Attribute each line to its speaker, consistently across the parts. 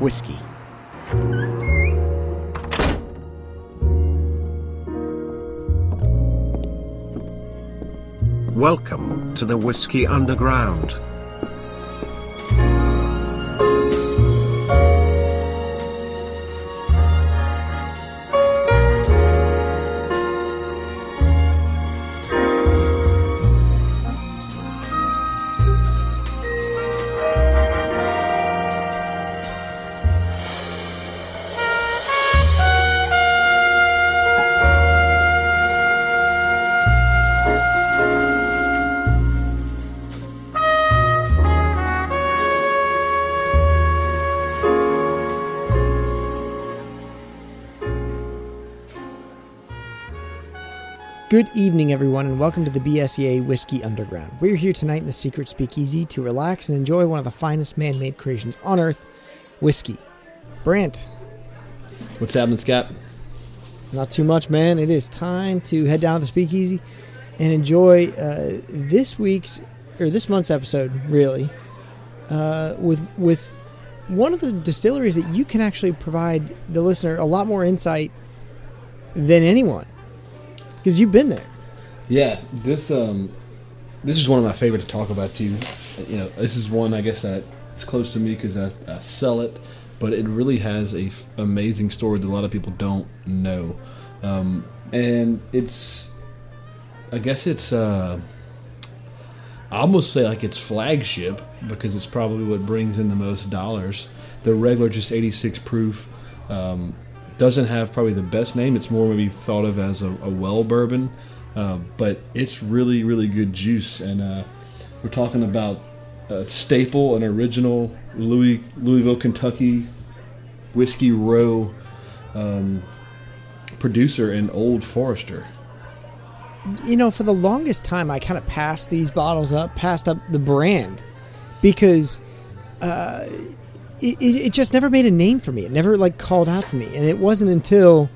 Speaker 1: whiskey.
Speaker 2: Welcome to the Whiskey Underground.
Speaker 1: Evening, everyone, and welcome to the BSEA Whiskey Underground. We're here tonight in the Secret Speakeasy to relax and enjoy one of the finest man made creations on earth whiskey. Brant,
Speaker 3: What's happening, Scott?
Speaker 1: not too much, man. It is time to head down to the Speakeasy and enjoy uh, this week's or this month's episode, really, uh, with with one of the distilleries that you can actually provide the listener a lot more insight than anyone because you've been there.
Speaker 3: Yeah, this um, this is one of my favorite to talk about too. You know, this is one I guess that it's close to me because I, I sell it, but it really has a f- amazing story that a lot of people don't know, um, and it's, I guess it's uh, I almost say like it's flagship because it's probably what brings in the most dollars. The regular just 86 proof. Um, doesn't have probably the best name. It's more maybe thought of as a, a well bourbon, uh, but it's really really good juice. And uh, we're talking about a staple, an original Louis Louisville, Kentucky whiskey row um, producer and Old Forester.
Speaker 1: you know, for the longest time, I kind of passed these bottles up, passed up the brand, because uh, it it just never made a name for me. It never like called out to me, and it wasn't until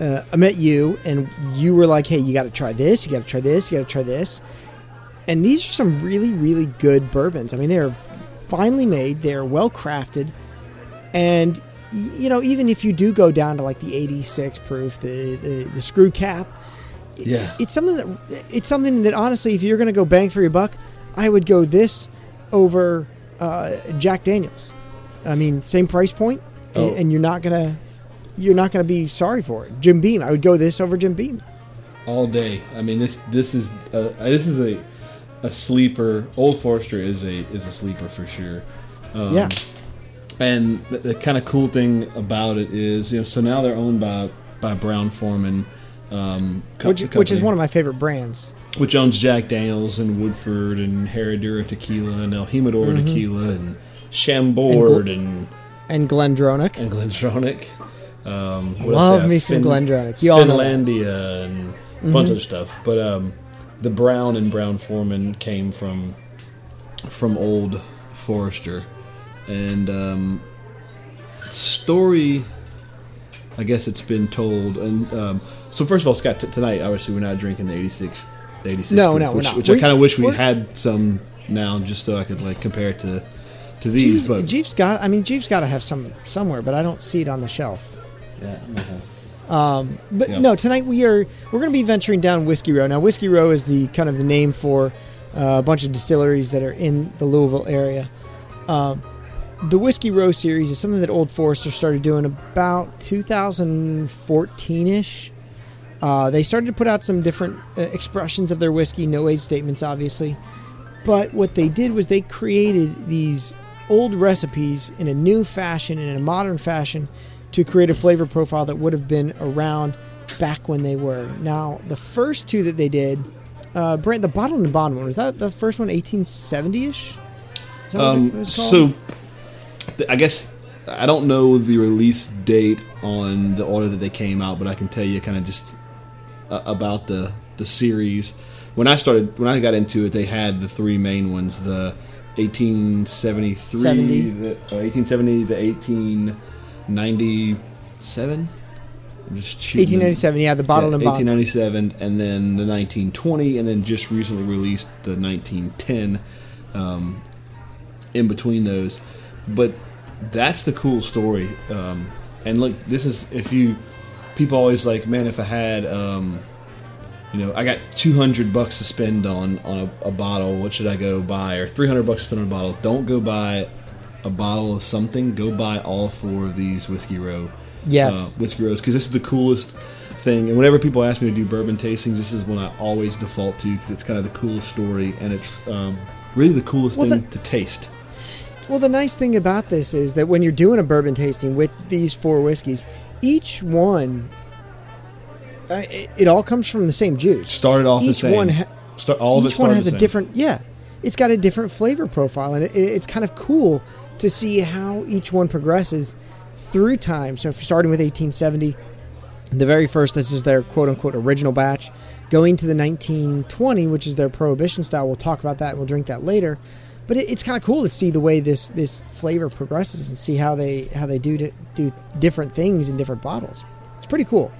Speaker 1: uh, I met you and you were like, "Hey, you got to try this. You got to try this. You got to try this." And these are some really, really good bourbons. I mean, they're finely made. They're well crafted, and you know, even if you do go down to like the 86 proof, the the, the screw cap,
Speaker 3: Yeah.
Speaker 1: it's something that it's something that honestly, if you're going to go bang for your buck, I would go this over uh, Jack Daniels. I mean, same price point,
Speaker 3: Oh.
Speaker 1: and you're not gonna you're not gonna be sorry for it. Jim Beam, I would go this over Jim Beam.
Speaker 3: all day. I mean, this this is a, this is a a sleeper. Old Forester is a is a sleeper for sure. Um,
Speaker 1: yeah,
Speaker 3: And the, the kind of cool thing about it is, you know, so now they're owned by by Brown Forman, um, co-
Speaker 1: which which is one of my favorite brands.
Speaker 3: which owns Jack Daniels and Woodford and Herradura Tequila and El Jimador
Speaker 1: Mm-hmm.
Speaker 3: Tequila and Chambord and
Speaker 1: And Glendronach.
Speaker 3: and Glendronach. Um,
Speaker 1: Love me some Glendronach. You all know that.
Speaker 3: Finlandia and a bunch of stuff. But um, the Brown and Brown Forman came from from Old Forester, and um, story. I guess it's been told, and um, so first of all, Scott, t- tonight obviously we're not drinking the 86, the 86
Speaker 1: No,
Speaker 3: proof,
Speaker 1: no, we're
Speaker 3: which,
Speaker 1: not.
Speaker 3: which I kind of wish we had some now, just so I could like compare it to to these.
Speaker 1: Jeeves,
Speaker 3: but
Speaker 1: Jeeves got. I mean, Jeeves got to have some somewhere, but I don't see it on the shelf.
Speaker 3: Yeah, I might have.
Speaker 1: Um, but
Speaker 3: Yeah.
Speaker 1: no, tonight we are we're going to be venturing down Whiskey Row. Now, Whiskey Row is the kind of the name for uh, a bunch of distilleries that are in the Louisville area. Um, the Whiskey Row series is something that Old Forester started doing about 2014 ish. Uh, they started to put out some different uh, expressions of their whiskey, no age statements, obviously. But what they did was they created these old recipes in a new fashion, in a modern fashion, to create a flavor profile that would have been around back when they were. Now, the first two that they did, uh, Brent, the bottle and the bottom one, was that the first one 1870 ish?
Speaker 3: Um, so, th- I guess I don't know the release date on the order that they came out, but I can tell you kind of just uh, about the the series. When I started, when I got into it, they had the three main ones: the 1873,
Speaker 1: 70.
Speaker 3: the, uh, 1870, the 1897. I'm just shooting them.
Speaker 1: 1897, yeah, the bottle
Speaker 3: Yeah,
Speaker 1: and bond.
Speaker 3: 1897, and then the 1920, and then just recently released the 1910 um, in between those. But that's the cool story. Um, and look, this is if you people always like, man, if I had, um, you know, I got two hundred bucks to spend on on a, a bottle, what should I go buy? Or three hundred bucks to spend on a bottle. Don't go buy a bottle of something. Go buy all four of these whiskey row.
Speaker 1: Yes.
Speaker 3: Uh, whiskey rows because this is the coolest thing. And whenever people ask me to do bourbon tastings, this is one I always default to because it's kind of the coolest story and it's um, really the coolest
Speaker 1: Well,
Speaker 3: thing
Speaker 1: the-
Speaker 3: to taste.
Speaker 1: Well, the nice thing about this is that when you're doing a bourbon tasting with these four whiskeys, each one, uh, it, it all comes from the same juice.
Speaker 3: Started off the same.
Speaker 1: one ha-
Speaker 3: Start, all
Speaker 1: each one has a different, yeah, it's got a different flavor profile, and it, it's kind of cool to see how each one progresses through time. So, starting with 1870, the very first, this is their quote unquote original batch, going to the 1920, which is their prohibition style. We'll talk about that and we'll drink that later. But it, it's kind of cool to see the way this this flavor progresses and see how they how they do to, do different things in different bottles. It's pretty cool.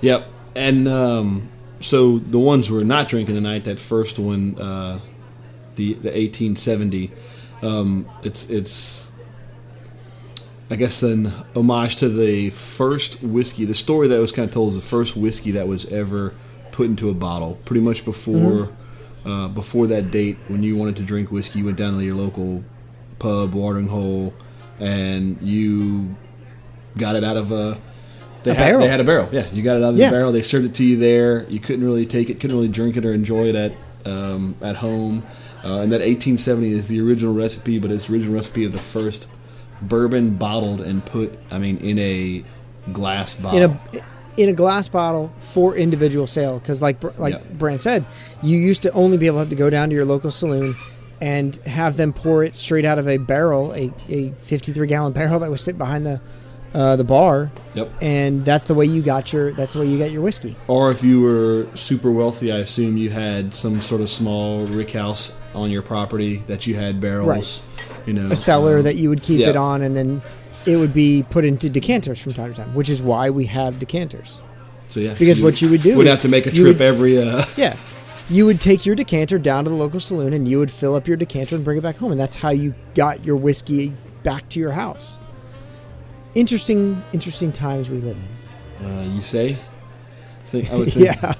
Speaker 3: Yep. And um, so the ones we're not drinking tonight, that first one, uh, the the 1870, um, it's it's I guess an homage to the first whiskey. The story that was kind of told is the first whiskey that was ever put into a bottle. Pretty much before uh, before that date, when you wanted to drink whiskey, you went down to your local pub, watering hole, and you got it out of a. They
Speaker 1: A
Speaker 3: had,
Speaker 1: barrel.
Speaker 3: They had a barrel. Yeah, you got it out of
Speaker 1: Yeah.
Speaker 3: the barrel. They served it to you there. You couldn't really take it, couldn't really drink it or enjoy it at um, at home. Uh, and that 1870 is the original recipe, but it's the original recipe of the first bourbon bottled and put. I mean, in a glass bottle.
Speaker 1: in a in a glass bottle for individual sale because like like
Speaker 3: Yeah.
Speaker 1: Brand said, you used to only be able to go down to your local saloon and have them pour it straight out of a barrel, a, a 53 gallon barrel that would sit behind the uh, the bar,
Speaker 3: Yep.
Speaker 1: and that's the way you got your that's the way you got your whiskey.
Speaker 3: Or if you were super wealthy, I assume you had some sort of small rick house on your property that you had barrels.
Speaker 1: Right.
Speaker 3: You know,
Speaker 1: A cellar
Speaker 3: um,
Speaker 1: that you would keep
Speaker 3: yeah.
Speaker 1: it on, and then it would be put into decanters from time to time, which is why we have decanters.
Speaker 3: So yeah,
Speaker 1: because
Speaker 3: so
Speaker 1: what you would do
Speaker 3: would
Speaker 1: is
Speaker 3: have to make a trip
Speaker 1: would-
Speaker 3: every. Uh,
Speaker 1: Yeah. You would take your decanter down to the local saloon and you would fill up your decanter and bring it back home. And that's how you got your whiskey back to your house. Interesting, interesting times we live in.
Speaker 3: uh, you say? Think I would think.
Speaker 1: Yeah.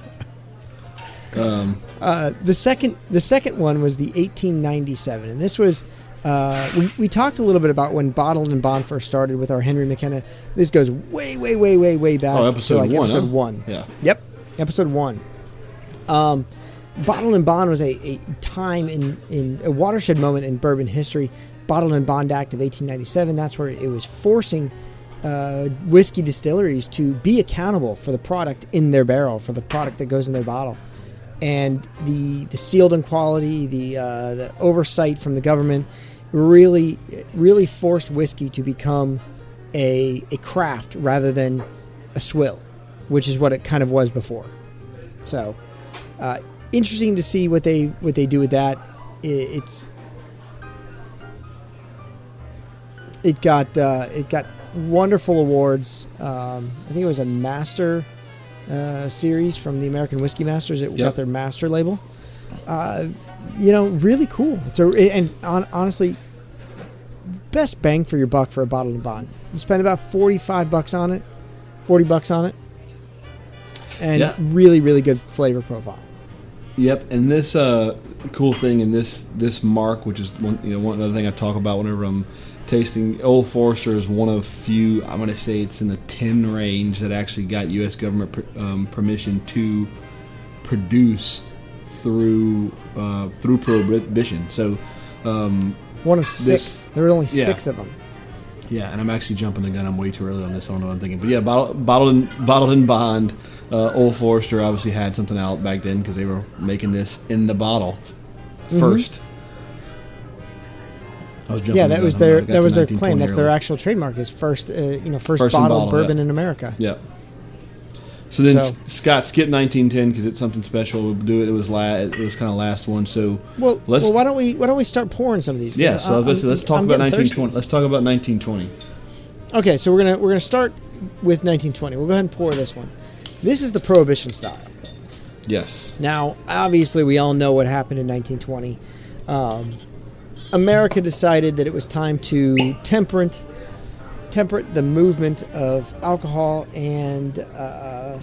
Speaker 3: Um,
Speaker 1: Uh, the second, the second one was the 1897, and this was. Uh, we, we talked a little bit about when Bottled and Bond first started with our Henry McKenna. This goes way, way, way, way, way back.
Speaker 3: Oh, episode
Speaker 1: like
Speaker 3: one,
Speaker 1: Episode
Speaker 3: huh?
Speaker 1: one.
Speaker 3: yeah.
Speaker 1: Yep, episode one. Um, Bottled and Bond was a, a time in, in a watershed moment in bourbon history. Bottled and Bond Act of 1897. That's where it was forcing uh, whiskey distilleries to be accountable for the product in their barrel, for the product that goes in their bottle, and the the sealed in quality, the uh, the oversight from the government, really really forced whiskey to become a a craft rather than a swill, which is what it kind of was before. So, uh, interesting to see what they what they do with that. It's it got uh, it got wonderful awards. Um, I think it was a master uh, series from the American Whiskey Masters. It
Speaker 3: Yep.
Speaker 1: got their master label. Uh, you know, really cool. It's a and on, honestly, best bang for your buck for a bottle of bond. You spend about forty five bucks on it, forty bucks on it, and
Speaker 3: Yeah.
Speaker 1: really really good flavor profile.
Speaker 3: Yep, and this uh, cool thing in this this mark, which is one you know one other thing I talk about whenever I'm tasting. Old Forester is one of few. I'm going to say it's in the ten range that actually got U.S. government per, um, permission to produce through uh, through prohibition. So um,
Speaker 1: One of six.
Speaker 3: This-
Speaker 1: there were only
Speaker 3: yeah.
Speaker 1: six of them.
Speaker 3: yeah, and I'm actually jumping the gun. I'm way too early on this. I don't know what I'm thinking, but yeah, bottled, bottled and bottled and bond. Uh, Old Forester obviously had something out back then because they were making this in the bottle 1st I was jumping.
Speaker 1: Yeah, that was their
Speaker 3: like, I got
Speaker 1: that was their
Speaker 3: 1920
Speaker 1: claim. That's their actual trademark. Is first, uh, you know, first,
Speaker 3: First
Speaker 1: bottled
Speaker 3: bottle,
Speaker 1: bourbon
Speaker 3: yeah.
Speaker 1: in America.
Speaker 3: Yeah. So then
Speaker 1: So-
Speaker 3: Scott skip 1910 because it's something special. We'll do it. It was la- It was kind of last one. So
Speaker 1: Well,
Speaker 3: Let's-
Speaker 1: well, why don't we why don't we start pouring some of these?
Speaker 3: yeah. So
Speaker 1: I'm-
Speaker 3: let's, let's talk
Speaker 1: I'm
Speaker 3: about 1920.
Speaker 1: thirsty.
Speaker 3: Let's talk about 1920.
Speaker 1: Okay, so we're gonna we're gonna start with 1920. We'll go ahead and pour this one. This is the Prohibition style.
Speaker 3: Yes.
Speaker 1: Now, obviously, we all know what happened in 1920. Um, America decided that it was time to temperate temperate the movement of alcohol, and uh,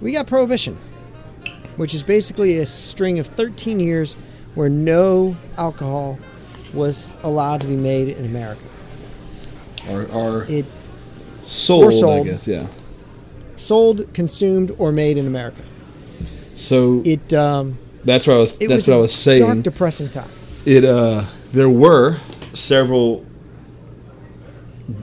Speaker 1: we got prohibition, which is basically a string of 13 years where no alcohol was allowed to be made in America.
Speaker 3: Or, or
Speaker 1: It
Speaker 3: sold,
Speaker 1: sold.
Speaker 3: I guess. Yeah.
Speaker 1: sold, consumed, or made in America.
Speaker 3: So
Speaker 1: It um,
Speaker 3: that's what I was. That's
Speaker 1: was
Speaker 3: what I was saying.
Speaker 1: Dark, depressing time.
Speaker 3: it uh, there were several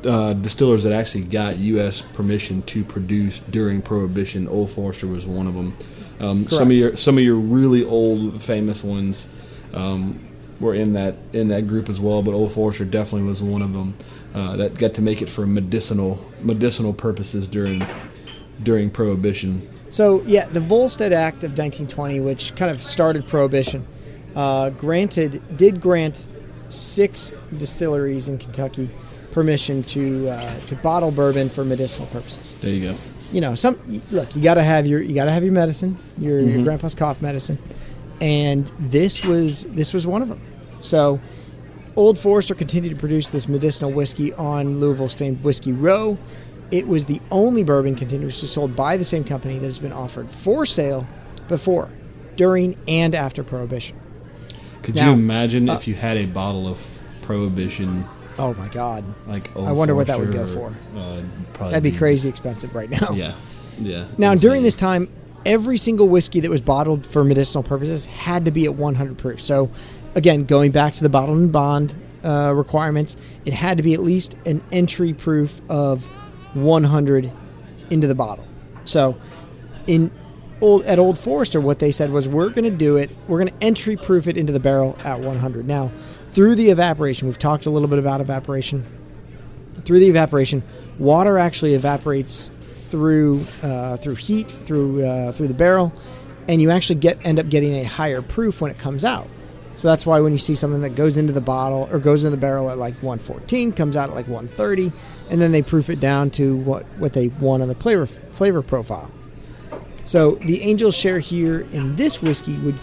Speaker 3: uh, distillers that actually got U.S. permission to produce during Prohibition. Old Forester was one of them. Um, some of your some of your really old famous ones um, were in that in that group as well. But Old Forester definitely was one of them uh, that got to make it for medicinal medicinal purposes during during Prohibition.
Speaker 1: So yeah, the Volstead Act of 1920, which kind of started prohibition, uh, granted did grant six distilleries in Kentucky permission to uh, to bottle bourbon for medicinal purposes.
Speaker 3: There you go.
Speaker 1: You know, some look, you got to have your you got to have your medicine, your, your grandpa's cough medicine, and this was this was one of them. So. Old Forester continued to produce this medicinal whiskey on Louisville's famed Whiskey Row. It was the only bourbon continuously sold by the same company that has been offered for sale before, during, and after Prohibition.
Speaker 3: Could
Speaker 1: Now,
Speaker 3: you imagine
Speaker 1: uh,
Speaker 3: if you had a bottle of Prohibition?
Speaker 1: Oh my God,
Speaker 3: Like
Speaker 1: I wonder what that would go
Speaker 3: or,
Speaker 1: for.
Speaker 3: Uh, probably
Speaker 1: that'd be
Speaker 3: just-
Speaker 1: crazy expensive right now.
Speaker 3: yeah, yeah.
Speaker 1: Now, during this time, every single whiskey that was bottled for medicinal purposes had to be at 100 proof. So, again, going back to the bottle and bond uh, requirements, it had to be at least an entry proof of 100 into the bottle. So, in old at Old Forester, what they said was, we're going to do it. We're going to entry proof it into the barrel at 100. Now, through the evaporation, we've talked a little bit about evaporation through the evaporation, water actually evaporates through uh, through heat through uh, through the barrel, and you actually get end up getting a higher proof when it comes out. So that's why when you see something that goes into the bottle or goes in the barrel at like 114, comes out at like 130, and then they proof it down to what what they want on the flavor flavor profile. So the Angel's share here in this whiskey would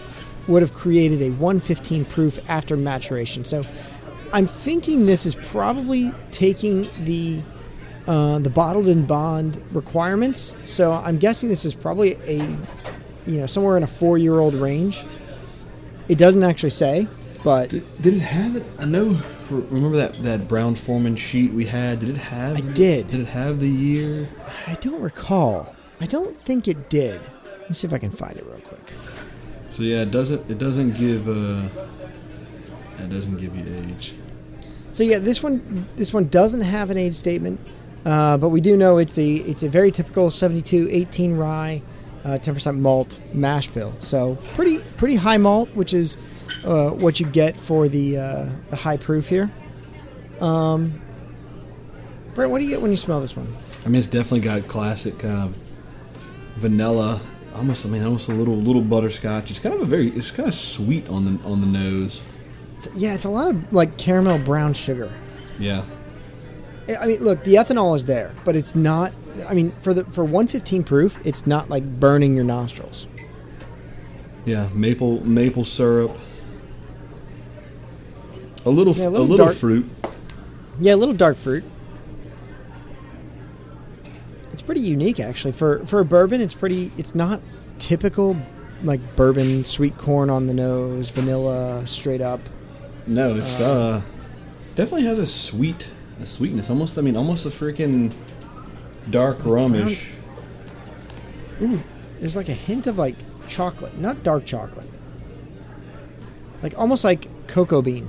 Speaker 1: would have created a 115 proof after maturation. So I'm thinking this is probably taking the uh, the bottled and bond requirements. So I'm guessing this is probably a you know somewhere in a four year old range. It doesn't actually say, but
Speaker 3: Did it have it? I know. Remember that that Brown Forman sheet we had? Did it have?
Speaker 1: I did.
Speaker 3: Did it have the year?
Speaker 1: I don't recall. I don't think it did. Let's see if I can find it real quick.
Speaker 3: So yeah, it doesn't. It doesn't give. Uh, it doesn't give you age.
Speaker 1: So yeah, this one this one doesn't have an age statement, uh, but we do know it's a it's a very typical 72 18 rye, uh, 10% malt mash bill. So pretty pretty high malt, which is uh, what you get for the uh, the high proof here. Um, Brent, what do you get when you smell this one?
Speaker 3: I mean, it's definitely got classic kind of vanilla. Almost, I mean, almost a little little butterscotch. It's kind of a very. It's kind of sweet on the on the nose.
Speaker 1: It's, yeah, it's a lot of like caramel brown sugar.
Speaker 3: Yeah.
Speaker 1: I mean, look, the ethanol is there, but it's not. I mean, for the for 115 proof, it's not like burning your nostrils.
Speaker 3: Yeah, maple maple syrup. A little,
Speaker 1: Yeah, a
Speaker 3: a
Speaker 1: little
Speaker 3: little
Speaker 1: dark.
Speaker 3: fruit.
Speaker 1: Yeah, a little dark fruit. It's pretty unique, actually. For for a bourbon, it's pretty. It's not typical like bourbon, sweet corn on the nose, vanilla, straight up.
Speaker 3: No, it's uh, definitely has a sweet, a sweetness. Almost, I mean, almost a freaking dark rumish.
Speaker 1: Ooh, there's like a hint of like chocolate, not dark chocolate, like almost like cocoa bean.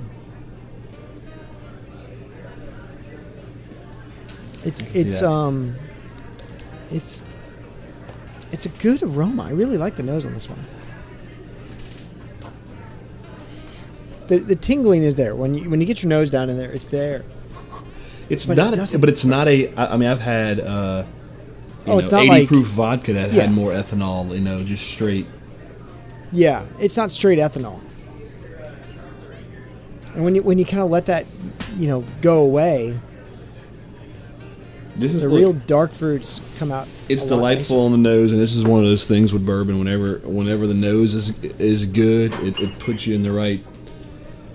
Speaker 1: It's it's
Speaker 3: that.
Speaker 1: um, it's it's a good aroma. I really like the nose on this one. The, the tingling is there when you when you get your nose down in there. It's there.
Speaker 3: It's
Speaker 1: But
Speaker 3: not,
Speaker 1: doesn't-
Speaker 3: but it's not a. I mean, I've had uh, you
Speaker 1: Oh, it's
Speaker 3: know,
Speaker 1: not
Speaker 3: eighty
Speaker 1: like-
Speaker 3: proof vodka that
Speaker 1: Yeah.
Speaker 3: had more ethanol. You know, just straight.
Speaker 1: Yeah, it's not straight ethanol. And when you when you kind of let that, you know, go away,
Speaker 3: This is
Speaker 1: the real dark fruits come out.
Speaker 3: It's delightful on the nose, and this is one of those things with bourbon. Whenever, whenever the nose is is good, it, it puts you in the right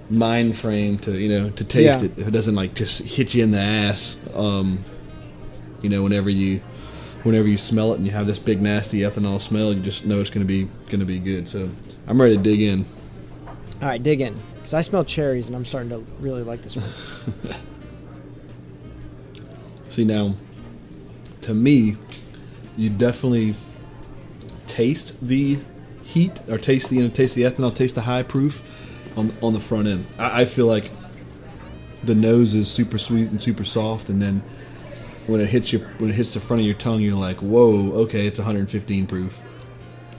Speaker 3: mind frame to you know to taste
Speaker 1: Yeah.
Speaker 3: it. If it doesn't like just hit you in the ass, um, you know, whenever you whenever you smell it and you have this big nasty ethanol smell, you just know it's gonna be gonna be good. So I'm ready to dig in.
Speaker 1: All right, dig in because I smell cherries and I'm starting to really like this one.
Speaker 3: See now, to me, you definitely taste the heat or taste the you know taste the ethanol, taste the high proof on on the front end. I, I feel like the nose is super sweet and super soft, and then when it hits you when it hits the front of your tongue, you're like, whoa, okay, it's 115 proof.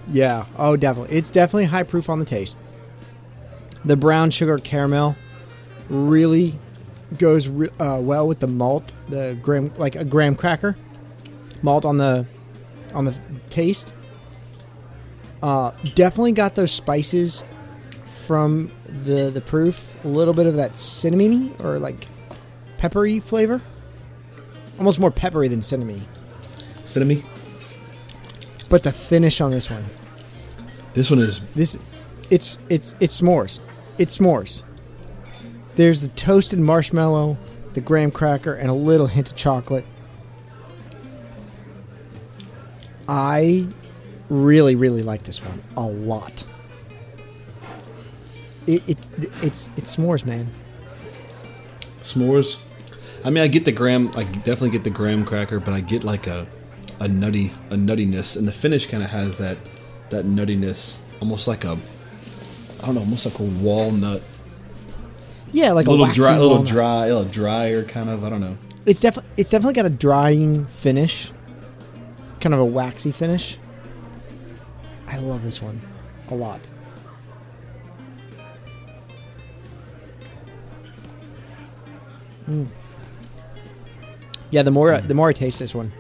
Speaker 1: yeah. Oh, definitely. It's definitely high proof on the taste. The brown sugar caramel really goes re- uh, well with the malt, the graham like a graham cracker malt on the on the taste. Uh, definitely got those spices from the the proof. A little bit of that cinnamony or like peppery flavor. Almost more peppery than cinnamony.
Speaker 3: Cinnamon.
Speaker 1: But the finish on this one,
Speaker 3: This one is
Speaker 1: this, it's it's it's s'mores. It's s'mores. There's the toasted marshmallow, the graham cracker, and a little hint of chocolate. I really, really like this one a lot. It, it it's it's s'mores, man.
Speaker 3: s'mores. I mean, I get the graham. I definitely get the graham cracker, but I get like a a nutty a nuttiness, and the finish kind of has that that nuttiness, almost like a I don't know, almost like a walnut,
Speaker 1: Yeah, like
Speaker 3: a little
Speaker 1: waxy
Speaker 3: dry, a little
Speaker 1: walnut.
Speaker 3: dry, a little drier kind of. I don't know.
Speaker 1: It's definitely it's definitely got a drying finish, kind of a waxy finish. I love this one a lot. Mm. Yeah, the more the more I taste this one,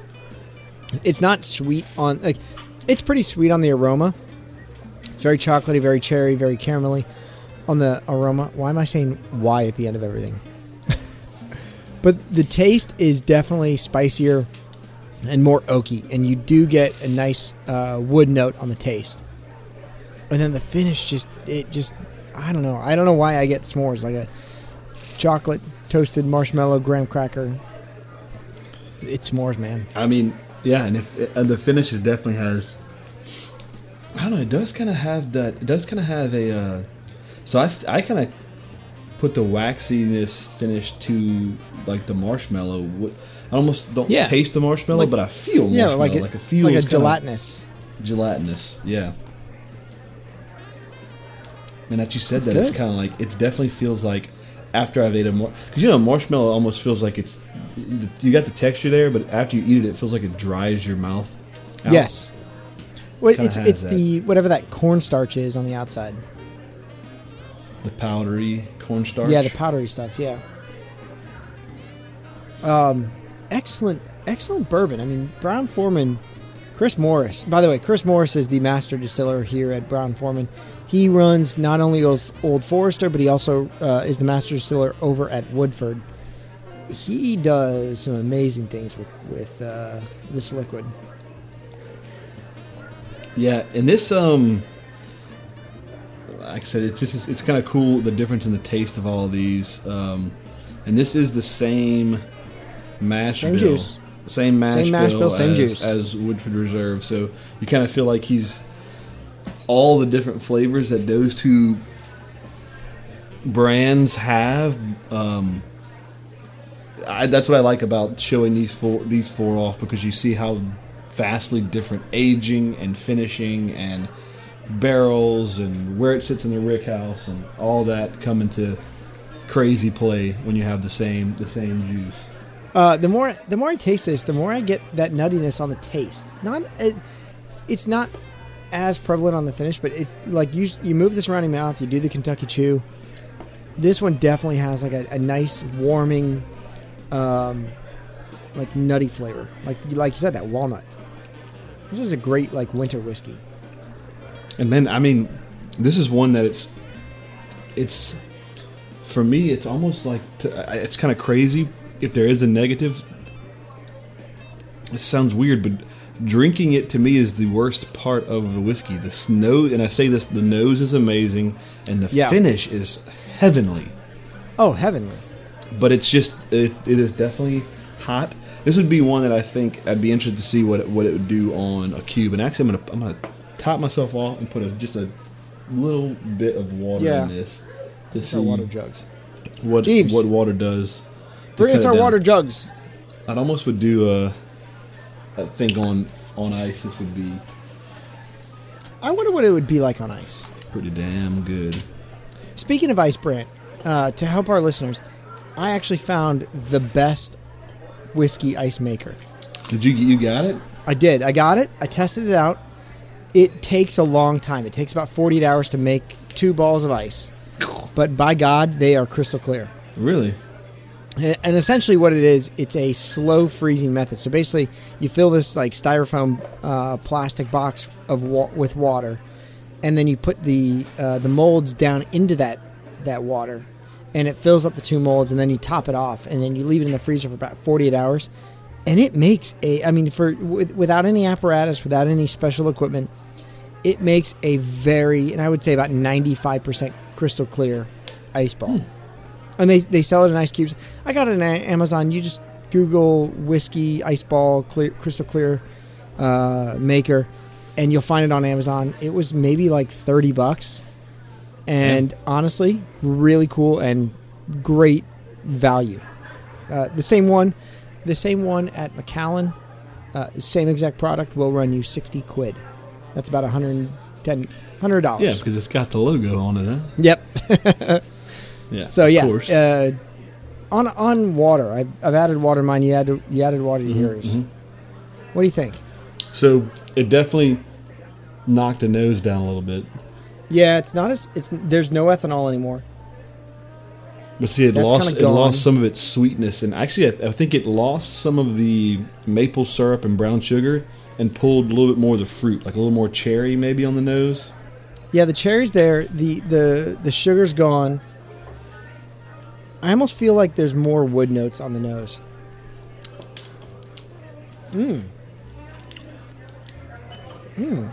Speaker 1: it's not sweet on like it's pretty sweet on the aroma. It's very chocolatey, very cherry, very caramelly on the aroma. Why am I saying why at the end of everything? but the taste is definitely spicier and more oaky, and you do get a nice uh, wood note on the taste. And then the finish just it just I don't know I don't know why I get s'mores like a chocolate toasted marshmallow graham cracker. It's s'mores, man.
Speaker 3: I mean, yeah, and, if, and the finish is definitely has. I don't know. It does kind of have that. It does kind of have a. Uh, so I th- I kind of put the waxiness finish to like the marshmallow. I almost don't
Speaker 1: Yeah.
Speaker 3: taste the marshmallow,
Speaker 1: Like-
Speaker 3: but I feel
Speaker 1: Yeah,
Speaker 3: marshmallow.
Speaker 1: like it,
Speaker 3: like feels
Speaker 1: like a gelatinous.
Speaker 3: gelatinous. Yeah. And that you said
Speaker 1: It's
Speaker 3: that it's kind of like it definitely feels like after I've ate a more because you know marshmallow almost feels like it's you got the texture there, but after you eat it, it feels like it dries your mouth. out.
Speaker 1: Yes. Well, it's it's
Speaker 3: that.
Speaker 1: the whatever that cornstarch is on the outside.
Speaker 3: The powdery cornstarch.
Speaker 1: Yeah, the powdery stuff. Yeah. Um, excellent, excellent bourbon. I mean, Brown Forman, Chris Morris. By the way, Chris Morris is the master distiller here at Brown Forman. He runs not only Old, Old Forester, but he also uh, is the master distiller over at Woodford. He does some amazing things with with uh, this liquid.
Speaker 3: Yeah, and this um, like I said, it's just it's kind of cool the difference in the taste of all of these. Um, and this is the same mash
Speaker 1: Same
Speaker 3: bill,
Speaker 1: juice.
Speaker 3: same mash
Speaker 1: Same mash bill, same
Speaker 3: as,
Speaker 1: juice.
Speaker 3: as Woodford Reserve. So you kind of feel like he's all the different flavors that those two brands have. Um, I, that's what I like about showing these four these four off because you see how vastly different aging and finishing and barrels and where it sits in the rick house and all that come into crazy play when you have the same the same juice.
Speaker 1: Uh, the more the more I taste this, the more I get that nuttiness on the taste. Not it, it's not as prevalent on the finish, but it's like you you move this around your mouth, you do the Kentucky Chew. This one definitely has like a, a nice warming, um, like nutty flavor. Like like you said, that walnut. This is a great like winter whiskey.
Speaker 3: And then I mean, this is one that it's it's for me it's almost like to, it's kind of crazy if there is a negative. It sounds weird, but drinking it to me is the worst part of the whiskey. The snow, and I say this, the nose is amazing, and the
Speaker 1: Yeah.
Speaker 3: finish is heavenly.
Speaker 1: Oh, heavenly.
Speaker 3: But it's just it, it is definitely hot. This would be one that I think I'd be interested to see what it, what it would do on a cube. And actually, I'm gonna I'm gonna top myself off and put a, just a little bit of water
Speaker 1: Yeah.
Speaker 3: in this to see
Speaker 1: Our water jugs.
Speaker 3: what
Speaker 1: Jeeves.
Speaker 3: what water does. to
Speaker 1: Bring
Speaker 3: cut
Speaker 1: us
Speaker 3: it
Speaker 1: our
Speaker 3: down.
Speaker 1: water jugs.
Speaker 3: I'd almost would do a. I think on on ice this would be
Speaker 1: I wonder what it would be like on ice.
Speaker 3: pretty damn good.
Speaker 1: Speaking of ice, Brant, uh, to help our listeners, I actually found the best whiskey ice maker.
Speaker 3: Did you you got it?
Speaker 1: I did. I got it. I tested it out. It takes a long time. It takes about 48 hours to make two balls of ice. But by God, they are crystal clear.
Speaker 3: Really?
Speaker 1: And and essentially, what it is, it's a slow freezing method. So basically, you fill this like styrofoam uh, plastic box of wa- with water, and then you put the uh, the molds down into that that water, and it fills up the two molds, and then you top it off, and then you leave it in the freezer for about 48 hours, and it makes a. I mean, for with, without any apparatus, without any special equipment, it makes a very, and I would say about 95% crystal clear ice ball and they they sell it in ice cubes. I got it on Amazon. You just Google whiskey ice ball clear, crystal clear uh, maker, and you'll find it on Amazon. It was maybe like thirty bucks, and honestly, really cool and great value. Uh, the same one, the same one at Macallan, uh, same exact product will run you sixty quid. That's about 110 hundred dollars.
Speaker 3: Yeah, because it's got the logo on it, huh?
Speaker 1: Yep.
Speaker 3: Yeah.
Speaker 1: So
Speaker 3: of
Speaker 1: yeah, uh, on on water, I've, I've added water to mine. You added you added water to yours.
Speaker 3: mhm.
Speaker 1: What do you think?
Speaker 3: so it definitely knocked the nose down a little bit.
Speaker 1: Yeah, it's not as it's there's no ethanol anymore.
Speaker 3: But see, it
Speaker 1: That's
Speaker 3: lost it lost some of its sweetness, and actually, I, th- I think it lost some of the maple syrup and brown sugar, and pulled a little bit more of the fruit, like a little more cherry, maybe on the nose.
Speaker 1: Yeah, the cherry's there. the the The sugar's gone. I almost feel like there's more wood notes on the nose. Mmm. Mmm.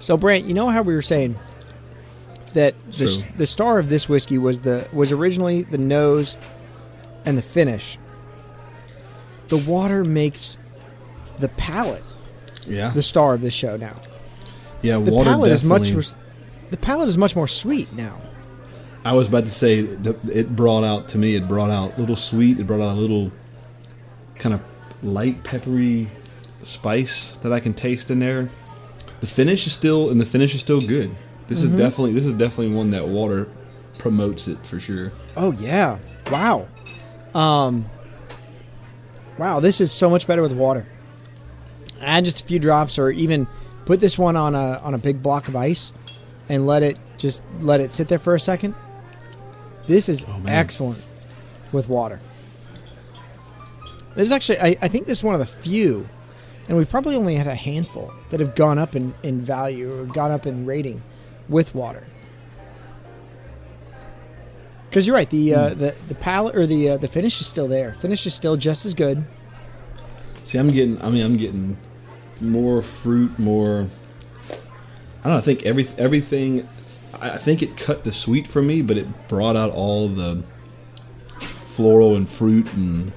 Speaker 1: So Brent, you know how we were saying that the,
Speaker 3: True.
Speaker 1: the star of this whiskey was the was originally the nose and the finish. The water makes the palate
Speaker 3: Yeah,
Speaker 1: the star of this show now.
Speaker 3: yeah.
Speaker 1: The
Speaker 3: water
Speaker 1: palate is much
Speaker 3: definitely-
Speaker 1: the palate is much more sweet now.
Speaker 3: I was about to say it brought out to me. It brought out a little sweet. It brought out a little kind of light peppery spice that I can taste in there. The finish is still, and the finish is still good. This
Speaker 1: Mm-hmm.
Speaker 3: is definitely this is definitely one that water promotes it for sure.
Speaker 1: Oh yeah! Wow. Um. Wow, this is so much better with water. Add just a few drops, or even put this one on a on a big block of ice, and let it just let it sit there for a second. This is
Speaker 3: Oh,
Speaker 1: excellent with water. This is actually, I, I think this is one of the few, and we've probably only had a handful that have gone up in, in value or gone up in rating with water. Because you're right, the uh, the the palette or the uh, the finish is still there. Finish is still just as good.
Speaker 3: See, I'm getting. I mean, I'm getting more fruit, more. I don't know. I think every everything. I I think it cut the sweet for me, but it brought out all the floral and fruit and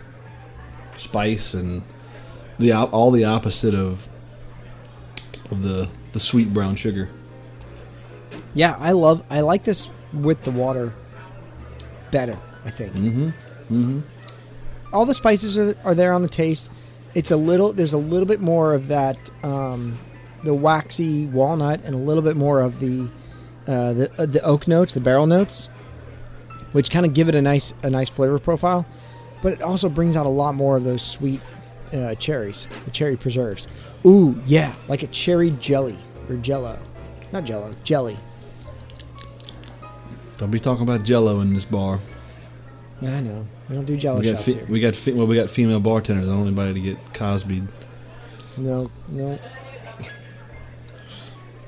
Speaker 3: spice and the all the opposite of of the the sweet brown sugar.
Speaker 1: Yeah, I love. I like this with the water better. I think.
Speaker 3: Mm-hmm. Mm-hmm.
Speaker 1: all the spices are, are there on the taste. It's a little. There's a little bit more of that, um, the waxy walnut, and a little bit more of the uh, the uh, the oak notes, the barrel notes, which kind of give it a nice a nice flavor profile. But it also brings out a lot more of those sweet uh, cherries, the cherry preserves. Ooh, yeah, like a cherry jelly or Jello, not Jello, jelly.
Speaker 3: Don't be talking about Jello in this bar.
Speaker 1: I know. We don't do Jello
Speaker 3: We got
Speaker 1: shots here.
Speaker 3: we got fe- well we got female bartenders. I don't want anybody to get Cosby.
Speaker 1: No, no.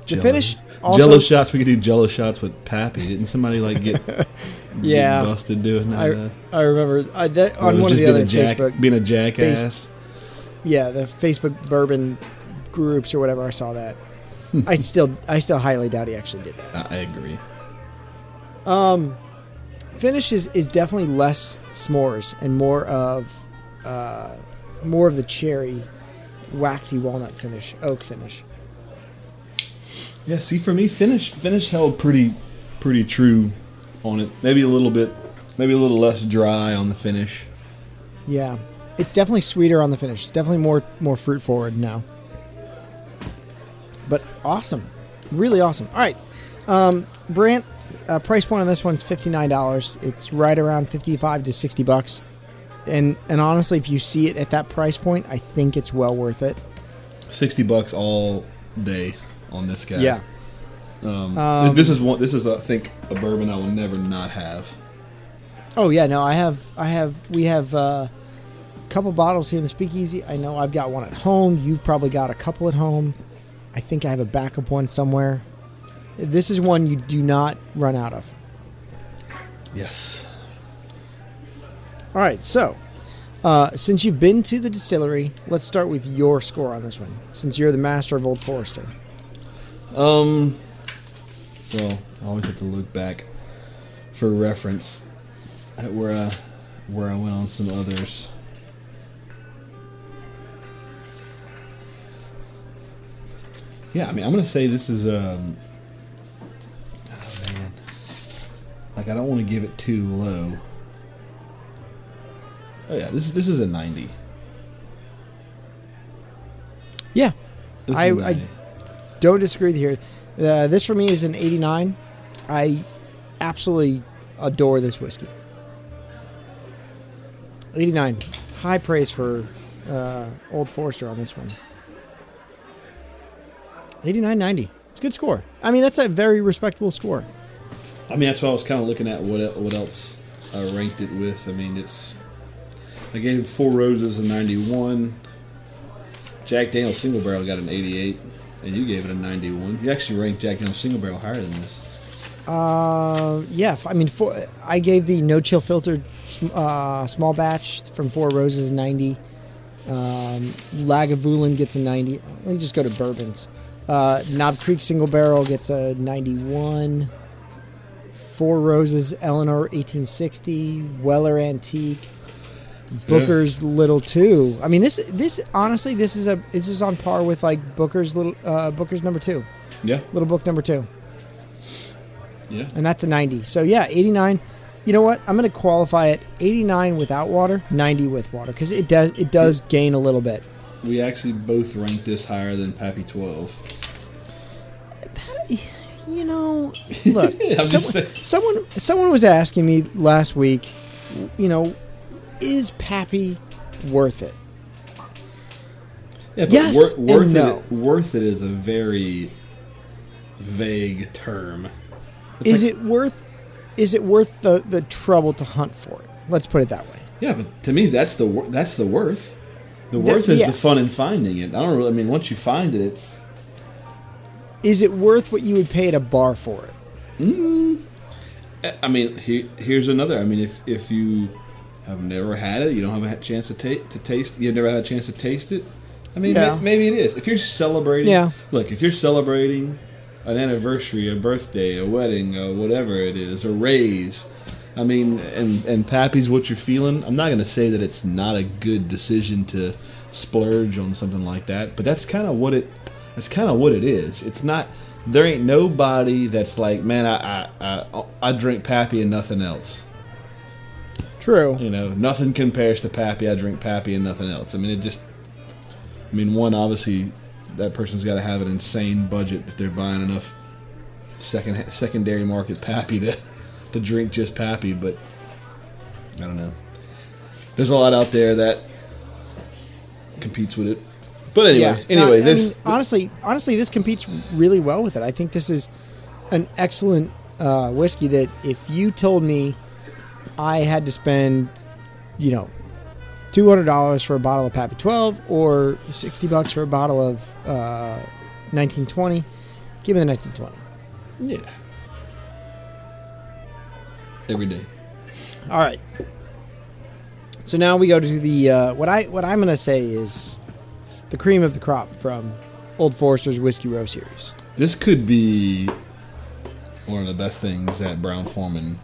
Speaker 3: Jello.
Speaker 1: finish also
Speaker 3: Jello shots. We could do Jello shots with Pappy. Didn't somebody like get
Speaker 1: Yeah.
Speaker 3: get busted doing that?
Speaker 1: I,
Speaker 3: uh,
Speaker 1: I remember I, that, on one of the other
Speaker 3: a jack,
Speaker 1: Facebook,
Speaker 3: being a jackass.
Speaker 1: yeah, the Facebook bourbon groups or whatever. I saw that. I still I still highly doubt he actually did that.
Speaker 3: I, I agree.
Speaker 1: Finish is, is definitely less s'mores and more of uh, more of the cherry, waxy walnut finish, oak finish.
Speaker 3: Yeah, see, for me, finish finish held pretty pretty true on it. Maybe a little bit, maybe a little less dry on the finish.
Speaker 1: Yeah, it's definitely sweeter on the finish. It's definitely more more fruit forward now. But awesome, really awesome. All right, um, Brant, uh, price point on this one's fifty nine dollars. It's right around fifty five to sixty bucks. And and honestly, if you see it at that price point, I think it's well worth it.
Speaker 3: Sixty bucks all day on this guy.
Speaker 1: Yeah.
Speaker 3: Um,
Speaker 1: Um,
Speaker 3: this is one. This is, I think, a bourbon I will never not have.
Speaker 1: Oh yeah, no, I have, I have, we have uh, a couple bottles here in the Speakeasy. I know I've got one at home. You've probably got a couple at home. I think I have a backup one somewhere. This is one you do not run out of.
Speaker 3: Yes.
Speaker 1: All right, so uh, since you've been to the distillery, let's start with your score on this one. Since you're the master of Old Forester,
Speaker 3: Um. Well, I always have to look back for reference at where I where I went on some others. Yeah, I mean, I'm gonna say this is um. Like I don't want to give it too low. Oh yeah, this this is a 90.
Speaker 1: yeah,
Speaker 3: This
Speaker 1: I- I-
Speaker 3: 90.
Speaker 1: don't disagree with you here. Uh, this for me is an 89. I absolutely adore this whiskey. 89. High praise for uh, Old Forester on this one. 89.90. It's a good score. I mean, that's a very respectable score.
Speaker 3: I mean, that's why I was kind of looking at what what else I ranked it with. I mean, it's I gave Four Roses a 91. Jack Daniel's Single Barrel got an 88, and you gave it a 91. You actually ranked Jack Daniel's Single Barrel higher than this.
Speaker 1: Uh, yeah. I mean, for, I gave the no chill filtered uh, small batch from Four Roses a 90. Um, Lagavulin gets a 90. Let me just go to bourbons. Uh, Knob Creek single barrel gets a 91. Four Roses Eleanor 1860. Weller Antique. Booker's Little Two. I mean, this this honestly, this is a this is on par with like Booker's little uh, Booker's number two,
Speaker 3: Yeah,
Speaker 1: Little Book number two
Speaker 3: yeah.
Speaker 1: and that's a 90. So yeah, 89. You know what? I'm going to qualify it 89 without water, 90 with water because it does it does gain a little bit.
Speaker 3: We actually both ranked this higher than Pappy 12.
Speaker 1: You know, look, someone, someone someone was asking me last week, you know, is Pappy worth it?
Speaker 3: Yeah, but
Speaker 1: Yes
Speaker 3: wor-
Speaker 1: and
Speaker 3: worth
Speaker 1: no.
Speaker 3: Worth it is a very vague term. It's
Speaker 1: Is
Speaker 3: like-
Speaker 1: it worth is it worth the the trouble to hunt for it? Let's put it that way.
Speaker 3: Yeah, but to me, that's the that's the worth. The worth is
Speaker 1: yeah.
Speaker 3: the fun in finding it. I don't really. I mean, once you find it, it's
Speaker 1: Is it worth what you would pay at a bar for it?
Speaker 3: I mean, he, here's another. I mean, if if you have never had it, you don't have a chance to take to taste. You've never had a chance to taste it. I mean,
Speaker 1: Yeah.
Speaker 3: ma- maybe it is. If you're celebrating,
Speaker 1: Yeah.
Speaker 3: Look, if you're celebrating an anniversary, a birthday, a wedding, uh, whatever it is, a raise. I mean, and and Pappy's what you're feeling. I'm not going to say that it's not a good decision to splurge on something like that, but that's kind of what it. That's kind of what it is. It's not. There ain't nobody that's like, man, I I, I, I drink Pappy and nothing else.
Speaker 1: True.
Speaker 3: You know, nothing compares to Pappy. I drink Pappy and nothing else. I mean, it just. I mean, one obviously, that person's got to have an insane budget if they're buying enough second secondary market Pappy to to drink just Pappy. But I don't know. There's a lot out there that competes with it. But anyway,
Speaker 1: No,
Speaker 3: anyway, this
Speaker 1: honestly, honestly, this competes really well with it. I think this is an excellent uh, whiskey. That if you told me I had to spend, you know, two hundred dollars for a bottle of Pappy Twelve or sixty bucks for a bottle of uh, nineteen twenty, give me the nineteen twenty.
Speaker 3: yeah, every day.
Speaker 1: All right. So now we go to the uh, what I what I'm going to say is the cream of the crop from Old Forester's Whiskey Row series.
Speaker 3: This could be one of the best things that Brown Forman.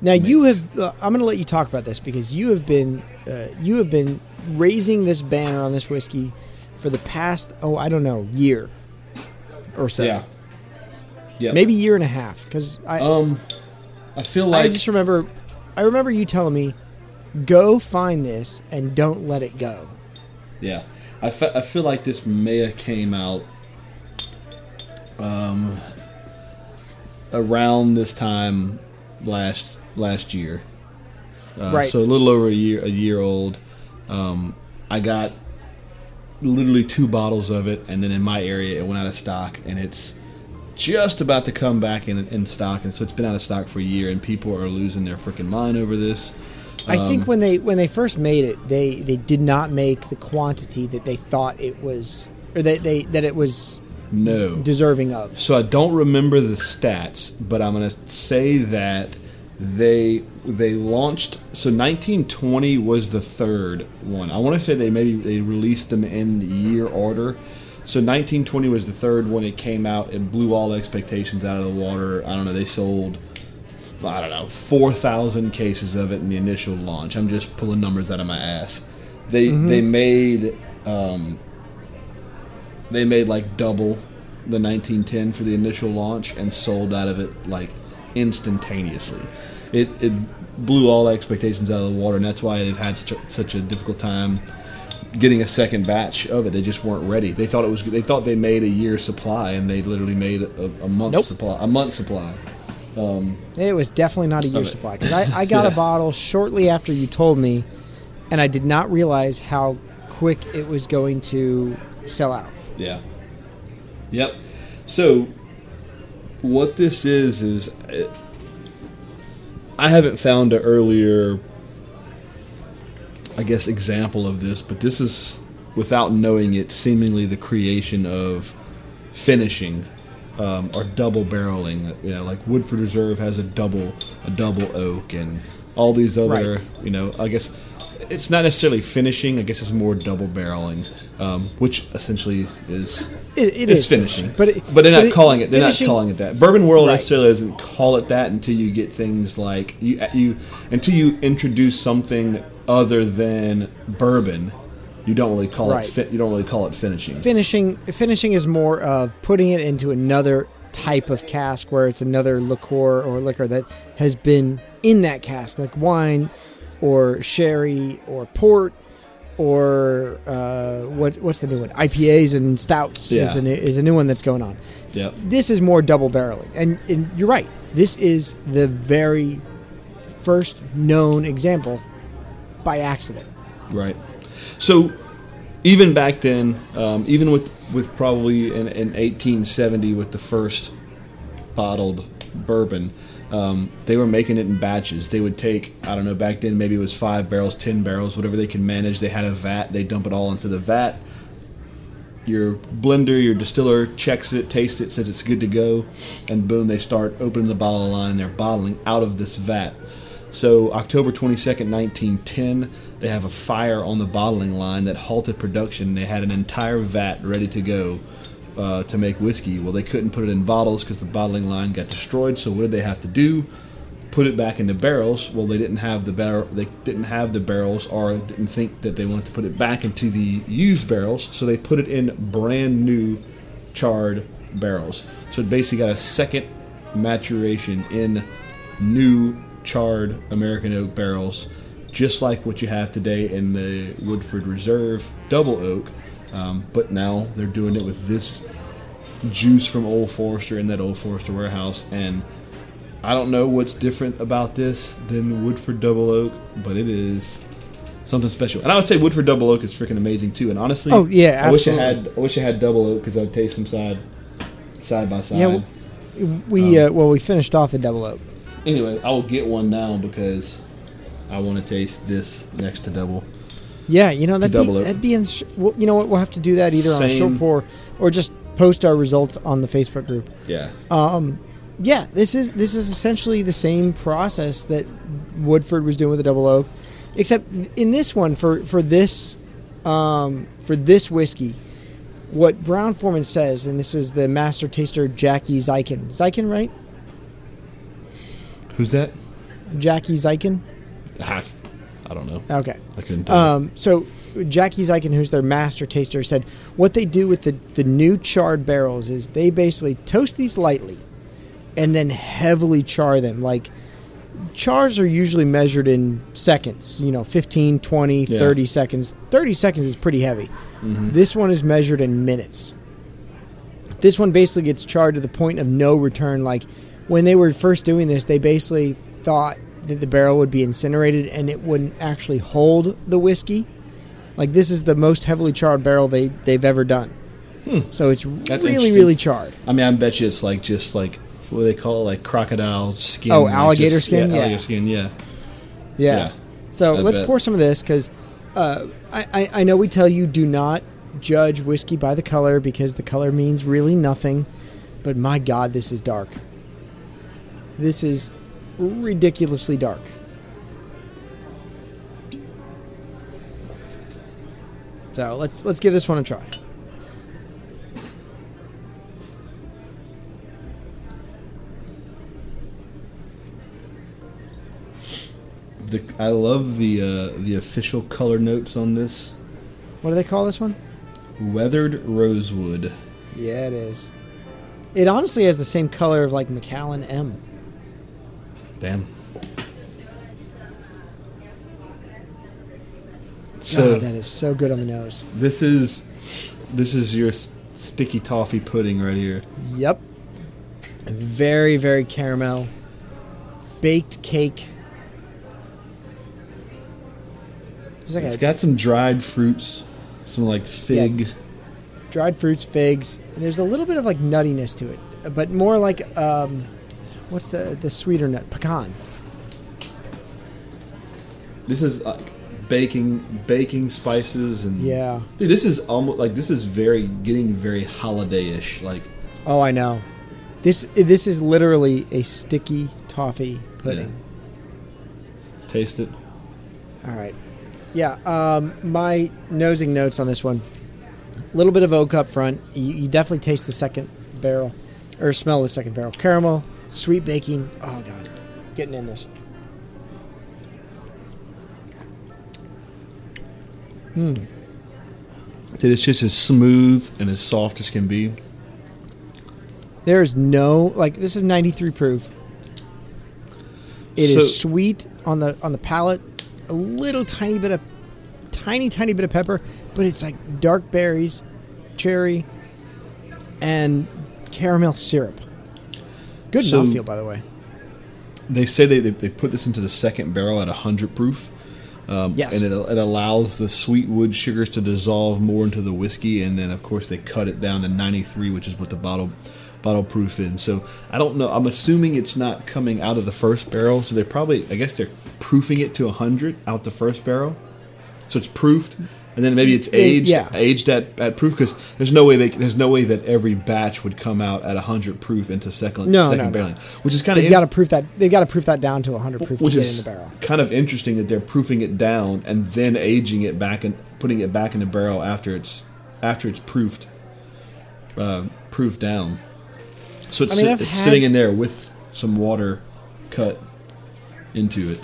Speaker 1: Now you have. Uh, I'm going to let you talk about this because you have been uh, you have been raising this banner on this whiskey for the past oh I don't know year or so.
Speaker 3: Yeah. Yeah.
Speaker 1: Maybe year and a half because I
Speaker 3: Um, I feel like I
Speaker 1: just remember I remember you telling me go find this and don't let it go.
Speaker 3: Yeah, I, fe- I feel like this may have came out um, around this time last last year. Uh,
Speaker 1: Right.
Speaker 3: So a little over a year a year old. Um, I got literally two bottles of it, and then in my area it went out of stock, and it's just about to come back in in stock, and so it's been out of stock for a year, and people are losing their freaking mind over this.
Speaker 1: I
Speaker 3: Um,
Speaker 1: think when they when they first made it, they they did not make the quantity that they thought it was or that they that it was
Speaker 3: No.
Speaker 1: deserving of.
Speaker 3: So I don't remember the stats, but I'm going to say that they they launched. So 1920 was the third one. I want to say they maybe they released them in year order. So 1920 was the third one. It came out. It blew all expectations out of the water. I don't know. They sold. I don't know, four thousand cases of it in the initial launch. I'm just pulling numbers out of my ass. They they made um, they made like double the 1910 for the initial launch and sold out of it like instantaneously. It, it blew all expectations out of the water, and that's why they've had such a, such a difficult time getting a second batch of it. They just weren't ready. They thought it was. They thought they made a year supply, and they literally made a, a month's
Speaker 1: Nope.
Speaker 3: supply. A month's supply.
Speaker 1: It was definitely not a year supply because I, I got
Speaker 3: Yeah.
Speaker 1: a bottle shortly after you told me, and I did not realize how quick it was going to sell out.
Speaker 3: Yeah. Yep. So, what this is is, uh, I haven't found an earlier, I guess, example of this, but this is, without knowing it, seemingly the creation of finishing um, or double barreling. You know, like Woodford Reserve has a double, a double oak, and all these other,
Speaker 1: Right.
Speaker 3: you know, I guess it's not necessarily finishing. I guess it's more double barreling, um, which essentially is
Speaker 1: It, it
Speaker 3: it's
Speaker 1: is
Speaker 3: finishing.
Speaker 1: but it,
Speaker 3: but they're not
Speaker 1: it-
Speaker 3: calling it. They're
Speaker 1: finishing-
Speaker 3: not calling it that. Bourbon World
Speaker 1: Right.
Speaker 3: necessarily doesn't call it that until you get things like you you until you introduce something other than bourbon. You don't really call
Speaker 1: Right.
Speaker 3: it. Fi- you don't really call it finishing.
Speaker 1: finishing finishing is more of putting it into another type of cask where it's another liqueur or liquor that has been in that cask like wine or sherry or port or uh, what what's the new one IPAs and stouts is, a, new- is a new one that's going on
Speaker 3: Yep.
Speaker 1: this is more double barreling and, and you're right this is the very first known example by accident
Speaker 3: Right. So even back then, um, even with with probably in, in 1870 with the first bottled bourbon, um, they were making it in batches. They would take I don't know back then maybe it was five barrels, ten barrels, whatever they could manage. They had a vat. They dump it all into the vat. Your blender, your distiller checks it, tastes it, says it's good to go, and boom, they start opening the bottle line they're bottling out of this vat. So October 22nd, 1910, they have a fire on the bottling line that halted production. They had an entire vat ready to go uh, to make whiskey. Well, they couldn't put it in bottles because the bottling line got destroyed. So what did they have to do? Put it back into barrels. Well, they didn't have the barrel. They didn't have the barrels, or didn't think that they wanted to put it back into the used barrels. So they put it in brand new charred barrels. So it basically got a second maturation in new charred American oak barrels, just like what you have today in the Woodford Reserve double oak. Um, but now they're doing it with this juice from Old Forester in that Old Forester warehouse. And I don't know what's different about this than Woodford double oak, but it is something special. And I would say Woodford double oak is freaking amazing too. And honestly,
Speaker 1: Oh, yeah,
Speaker 3: I wish I had I wish I had double oak because I'd taste them side side by side.
Speaker 1: Yeah, we
Speaker 3: Um,
Speaker 1: uh, well we finished off the double oak
Speaker 3: Anyway, I will get one now because I want to taste this next to double.
Speaker 1: Yeah, you know that'd
Speaker 3: double
Speaker 1: be that'd be Well, you know what? We'll have to do that either on
Speaker 3: Same.
Speaker 1: short pour or just post our results on the Facebook group.
Speaker 3: Yeah.
Speaker 1: Yeah, this is this is essentially the same process that Woodford was doing with the double oak, except in this one for for this um, for this whiskey, what Brown Forman says, and this is the master taster Jackie Zykan. Zykan, right?
Speaker 3: Who's that?
Speaker 1: Jackie Zykan.
Speaker 3: I, I don't know.
Speaker 1: Okay.
Speaker 3: I couldn't tell.
Speaker 1: Um, so Jackie Zykan, who's their master taster, said what they do with the, the new charred barrels is they basically toast these lightly and then heavily char them. Like chars are usually measured in seconds, you know, 15, 20,
Speaker 3: Yeah.
Speaker 1: 30 seconds. 30 seconds is pretty heavy.
Speaker 3: Mm-hmm.
Speaker 1: This one is measured in minutes. This one basically gets charred to the point of no return. Like when they were first doing this, they basically thought that the barrel would be incinerated and it wouldn't actually hold the whiskey. Like this is the most heavily charred barrel they they've ever done. So it's really really charred.
Speaker 3: I mean, I bet you it's like just like what do they call it, like crocodile skin.
Speaker 1: Oh, alligator
Speaker 3: just-
Speaker 1: skin?
Speaker 3: Yeah,
Speaker 1: Yeah.
Speaker 3: alligator skin. Yeah.
Speaker 1: Yeah.
Speaker 3: Yeah.
Speaker 1: So
Speaker 3: I
Speaker 1: let's
Speaker 3: bet.
Speaker 1: pour some of this because uh, I, I I know we tell you do not judge whiskey by the color because the color means really nothing. But my God, this is dark. This is ridiculously dark. So let's let's give this one a try.
Speaker 3: The I love the uh, the official color notes on this.
Speaker 1: What do they call this one?
Speaker 3: Weathered rosewood.
Speaker 1: Yeah, it is. It honestly has the same color of like Macallan M.
Speaker 3: Damn. So
Speaker 1: oh, that is so good on the nose.
Speaker 3: this is this is your s- sticky toffee pudding right here.
Speaker 1: Yep. Very, very caramel. Baked cake. There's like
Speaker 3: It's
Speaker 1: a
Speaker 3: got some dried fruits, some like fig.
Speaker 1: dried fruits, figs. And there's a little bit of like nuttiness to it, but more like um, what's the the sweeter nut? Pecan.
Speaker 3: This is like baking baking spices and
Speaker 1: Yeah.
Speaker 3: Dude, this is almost like this is very getting very holiday-ish. Like
Speaker 1: Oh, I know. This this is literally a sticky toffee pudding.
Speaker 3: taste it.
Speaker 1: All right. Yeah. Um, my nosing notes on this one. A little bit of oak up front. You, you definitely taste the second barrel, or smell the second barrel. Caramel, sweet baking. Oh god, getting in this. Hmm.
Speaker 3: Dude, it's just as smooth and as soft as can be.
Speaker 1: There is no like this is 93 proof. It is
Speaker 3: So-
Speaker 1: sweet on the on the palate. A little tiny bit of tiny tiny bit of pepper, but it's like dark berries, cherry, and caramel syrup. Good
Speaker 3: So-
Speaker 1: mouthfeel, by the way.
Speaker 3: They say they, they, they put this into the second barrel at 100 proof. Um,
Speaker 1: Yes.
Speaker 3: And it, it allows the sweet wood sugars to dissolve more into the whiskey. And then, of course, they cut it down to 93, which is what the bottle bottle proof in. So I don't know. I'm assuming it's not coming out of the first barrel. So they're probably, I guess they're proofing it to 100 out the first barrel. So it's proofed. And then maybe it's
Speaker 1: It-
Speaker 3: aged,
Speaker 1: yeah.
Speaker 3: aged at, at proof because there's no way they there's no way that every batch would come out at 100 proof into second
Speaker 1: No,
Speaker 3: second
Speaker 1: no, no.
Speaker 3: barreling, which is kind of
Speaker 1: got to proof that. They've got to proof that down to 100 proof
Speaker 3: which
Speaker 1: to get in
Speaker 3: is
Speaker 1: the barrel.
Speaker 3: kind of interesting that they're proofing it down and then aging it back and putting it back in the barrel after it's after it's proofed uh, proofed down. So it's,
Speaker 1: I mean,
Speaker 3: sit- it's
Speaker 1: had-
Speaker 3: sitting in there with some water cut into it.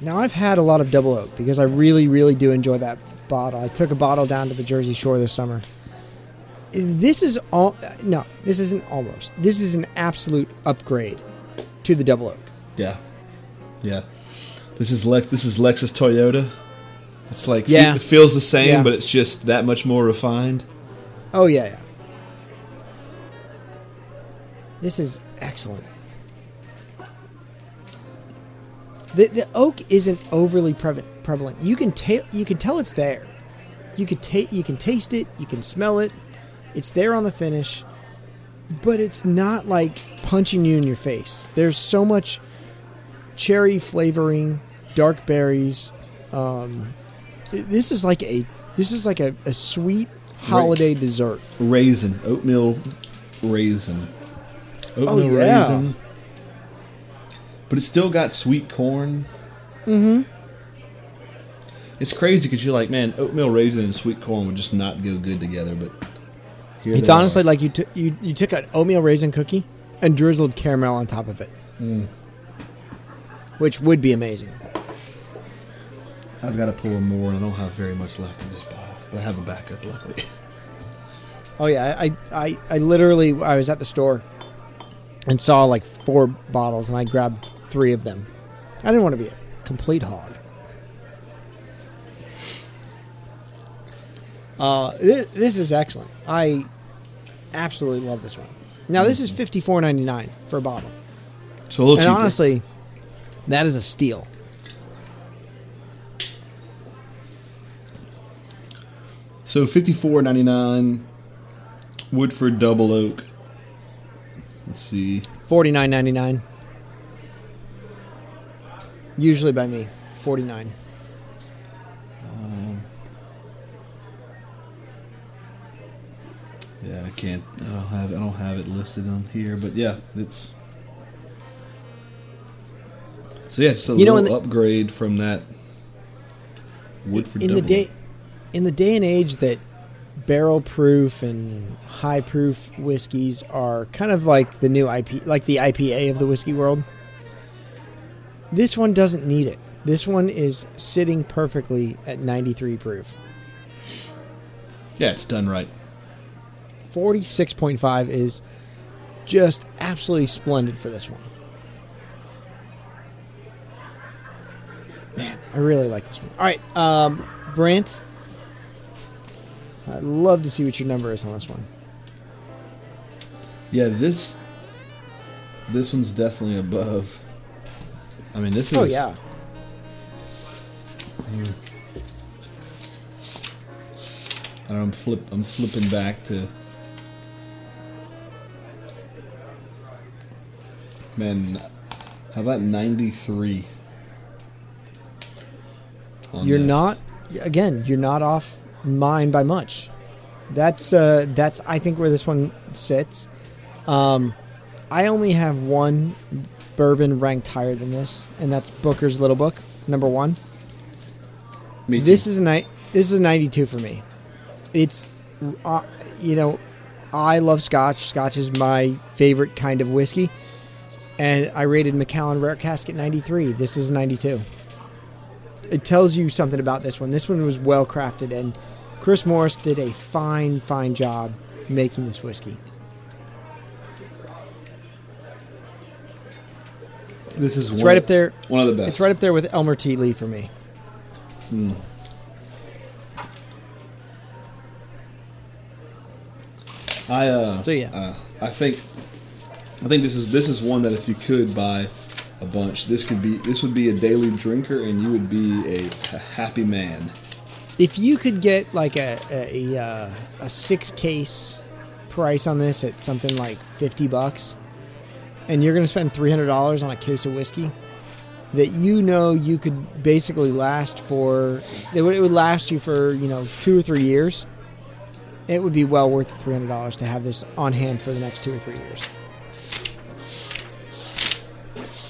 Speaker 1: Now I've had a lot of double oak because I really, really do enjoy that bottle. I took a bottle down to the Jersey Shore this summer. This is all no, this isn't almost. This is an absolute upgrade to the double oak.
Speaker 3: Yeah, yeah. This is Lex. This is Lexus Toyota. It's like
Speaker 1: Yeah.
Speaker 3: it feels the same,
Speaker 1: Yeah.
Speaker 3: but it's just that much more refined.
Speaker 1: Oh yeah, yeah. This is excellent. The the oak isn't overly prevalent. You can ta- you can tell it's there. You can ta- you can taste it. You can smell it. It's there on the finish, but it's not like punching you in your face. There's so much cherry flavoring, dark berries. Um, this is like a this is like a, a sweet holiday dessert.
Speaker 3: Raisin, oatmeal raisin, oatmeal
Speaker 1: Oh, yeah.
Speaker 3: raisin. But it's still got sweet corn. Mm-hmm. It's crazy because you're like, man, oatmeal raisin and sweet corn would just not go good together. But Here
Speaker 1: It's
Speaker 3: they
Speaker 1: honestly
Speaker 3: are.
Speaker 1: like you, took you you took an oatmeal raisin cookie and drizzled caramel on top of it,
Speaker 3: Mm.
Speaker 1: which would be amazing.
Speaker 3: I've got to pour more, and I don't have very much left in this bottle, but I have a backup, luckily.
Speaker 1: Oh yeah, I, I I literally I was at the store and saw like four bottles and I grabbed three of them. I didn't want to be a complete hog. Uh, this, this is excellent. I absolutely love this one. Now this is fifty four ninety nine for a bottle,
Speaker 3: So a little
Speaker 1: and
Speaker 3: cheaper.
Speaker 1: honestly, that is a steal.
Speaker 3: so fifty four ninety nine, Woodford Double Oak. Let's see.
Speaker 1: Forty nine ninety nine. Usually by me, forty nine.
Speaker 3: Um, yeah, I can't. I don't have. I don't have it listed on here, but yeah, it's. So yeah, just a
Speaker 1: You know,
Speaker 3: little
Speaker 1: in the-
Speaker 3: upgrade from that
Speaker 1: in the day in the day and age that barrel proof and high proof whiskeys are kind of like the new IP like the IPA of the whiskey world. This one doesn't need it. This one is sitting perfectly at 93 proof.
Speaker 3: Yeah, it's done right.
Speaker 1: 46.5 is just absolutely splendid for this one. Man, I really like this one. All right, um, Brant, I'd love to see what your number is on this one.
Speaker 3: Yeah, this. This one's definitely above. I mean, this is.
Speaker 1: Oh yeah,
Speaker 3: I don't know, I'm flip. I'm flipping back to. Man, how about ninety three?
Speaker 1: you're not. Again, you're not off mine by much. That's uh, that's I think where this one sits. Um, I only have one bourbon ranked higher than this, and that's Booker's Little Book, number one.
Speaker 3: Me too.
Speaker 1: This is a ni- This is a 92 for me. It's, uh, you know, I love Scotch. Scotch is my favorite kind of whiskey, and I rated Macallan Rare Cask at 93. This is a 92. It tells you something about this one. This one was well crafted, and Chris Morris did a fine, fine job making this whiskey.
Speaker 3: This is
Speaker 1: It's
Speaker 3: one,
Speaker 1: right up there.
Speaker 3: One of the best.
Speaker 1: It's right up there with Elmer T. Lee for me.
Speaker 3: I uh,
Speaker 1: So, yeah.
Speaker 3: uh, I think I think this is this is one that if you could buy a bunch, this could be this would be a daily drinker, and you would be a, a happy man.
Speaker 1: if you could get like a a, a, uh, a six case price on this at something like 50 bucks and you're going to spend $300 on a case of whiskey that you know you could basically last for it would, it would last you for you know two or three years it would be well worth the $300 to have this on hand for the next two or three years.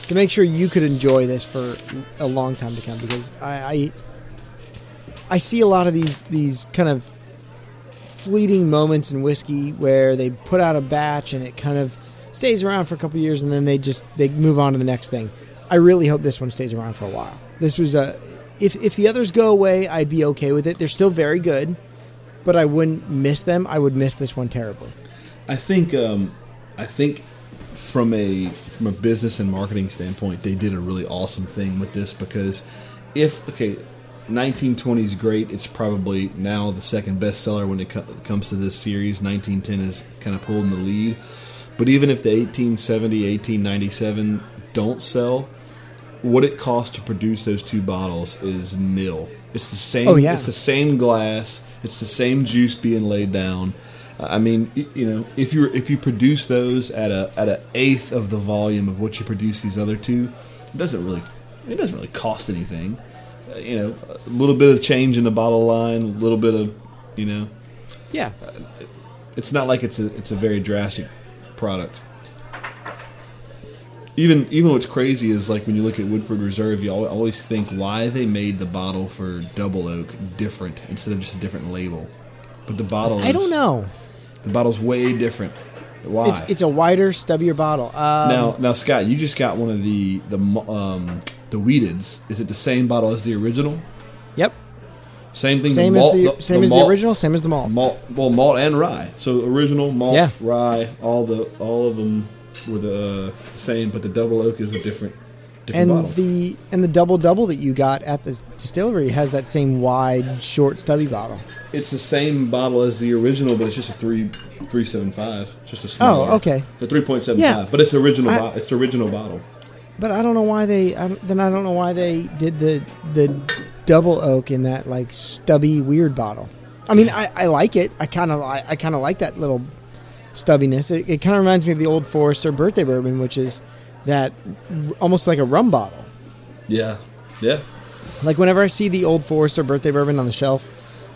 Speaker 1: To make sure you could enjoy this for a long time to come because I, I I see a lot of these these kind of fleeting moments in whiskey where they put out a batch and it kind of stays around for a couple years and then they just they move on to the next thing. I really hope this one stays around for a while. This was a if if the others go away, I'd be okay with it. They're still very good, but I wouldn't miss them. I would miss this one terribly.
Speaker 3: I think um, I think from a from a business and marketing standpoint, they did a really awesome thing with this because if okay, 1920 is great. It's probably now the second bestseller when it co- comes to this series. 1910 is kind of pulling the lead. But even if the 1870, 1897 don't sell, what it costs to produce those two bottles is nil. It's the same.
Speaker 1: Oh, yeah.
Speaker 3: It's the same glass. It's the same juice being laid down. I mean, you know, if you if you produce those at a at an eighth of the volume of what you produce these other two, it doesn't really it doesn't really cost anything. Uh, you know, a little bit of change in the bottle line, a little bit of, you know,
Speaker 1: Yeah,
Speaker 3: it's not like it's a it's a very drastic product. Even even what's crazy is like when you look at Woodford Reserve, you always think why they made the bottle for Double Oak different instead of just a different label. But the bottle
Speaker 1: I
Speaker 3: is,
Speaker 1: don't know.
Speaker 3: The bottle's way different. Why?
Speaker 1: It's it's a wider, stubbier bottle. Um,
Speaker 3: now, now, Scott, you just got one of the the um, the Weededs. Is it the same bottle as the original? Same thing.
Speaker 1: Same
Speaker 3: the
Speaker 1: as
Speaker 3: malt,
Speaker 1: the, same as
Speaker 3: malt,
Speaker 1: the original. Same as the malt.
Speaker 3: Malt, well, malt and rye. So original malt,
Speaker 1: Yeah.
Speaker 3: rye, all the all of them were the, uh, same, but the double oak is a different different
Speaker 1: And
Speaker 3: bottle.
Speaker 1: the and the double double that you got at the distillery has that same wide, short, stubby bottle.
Speaker 3: it's the same bottle as the original, but it's just a three three seven five, just a smaller.
Speaker 1: Oh, okay.
Speaker 3: The three point seven five, Yeah. but it's original.
Speaker 1: I-
Speaker 3: bo- it's the original bottle.
Speaker 1: But I don't know why they. I then I don't know why they did the the double oak in that like stubby weird bottle. I mean, I, I like it. I kind of I, I kind of like that little stubbiness. It, it kind of reminds me of the old Forester birthday bourbon, which is that almost like a rum bottle.
Speaker 3: Yeah, yeah.
Speaker 1: Like whenever I see the old Forester birthday bourbon on the shelf,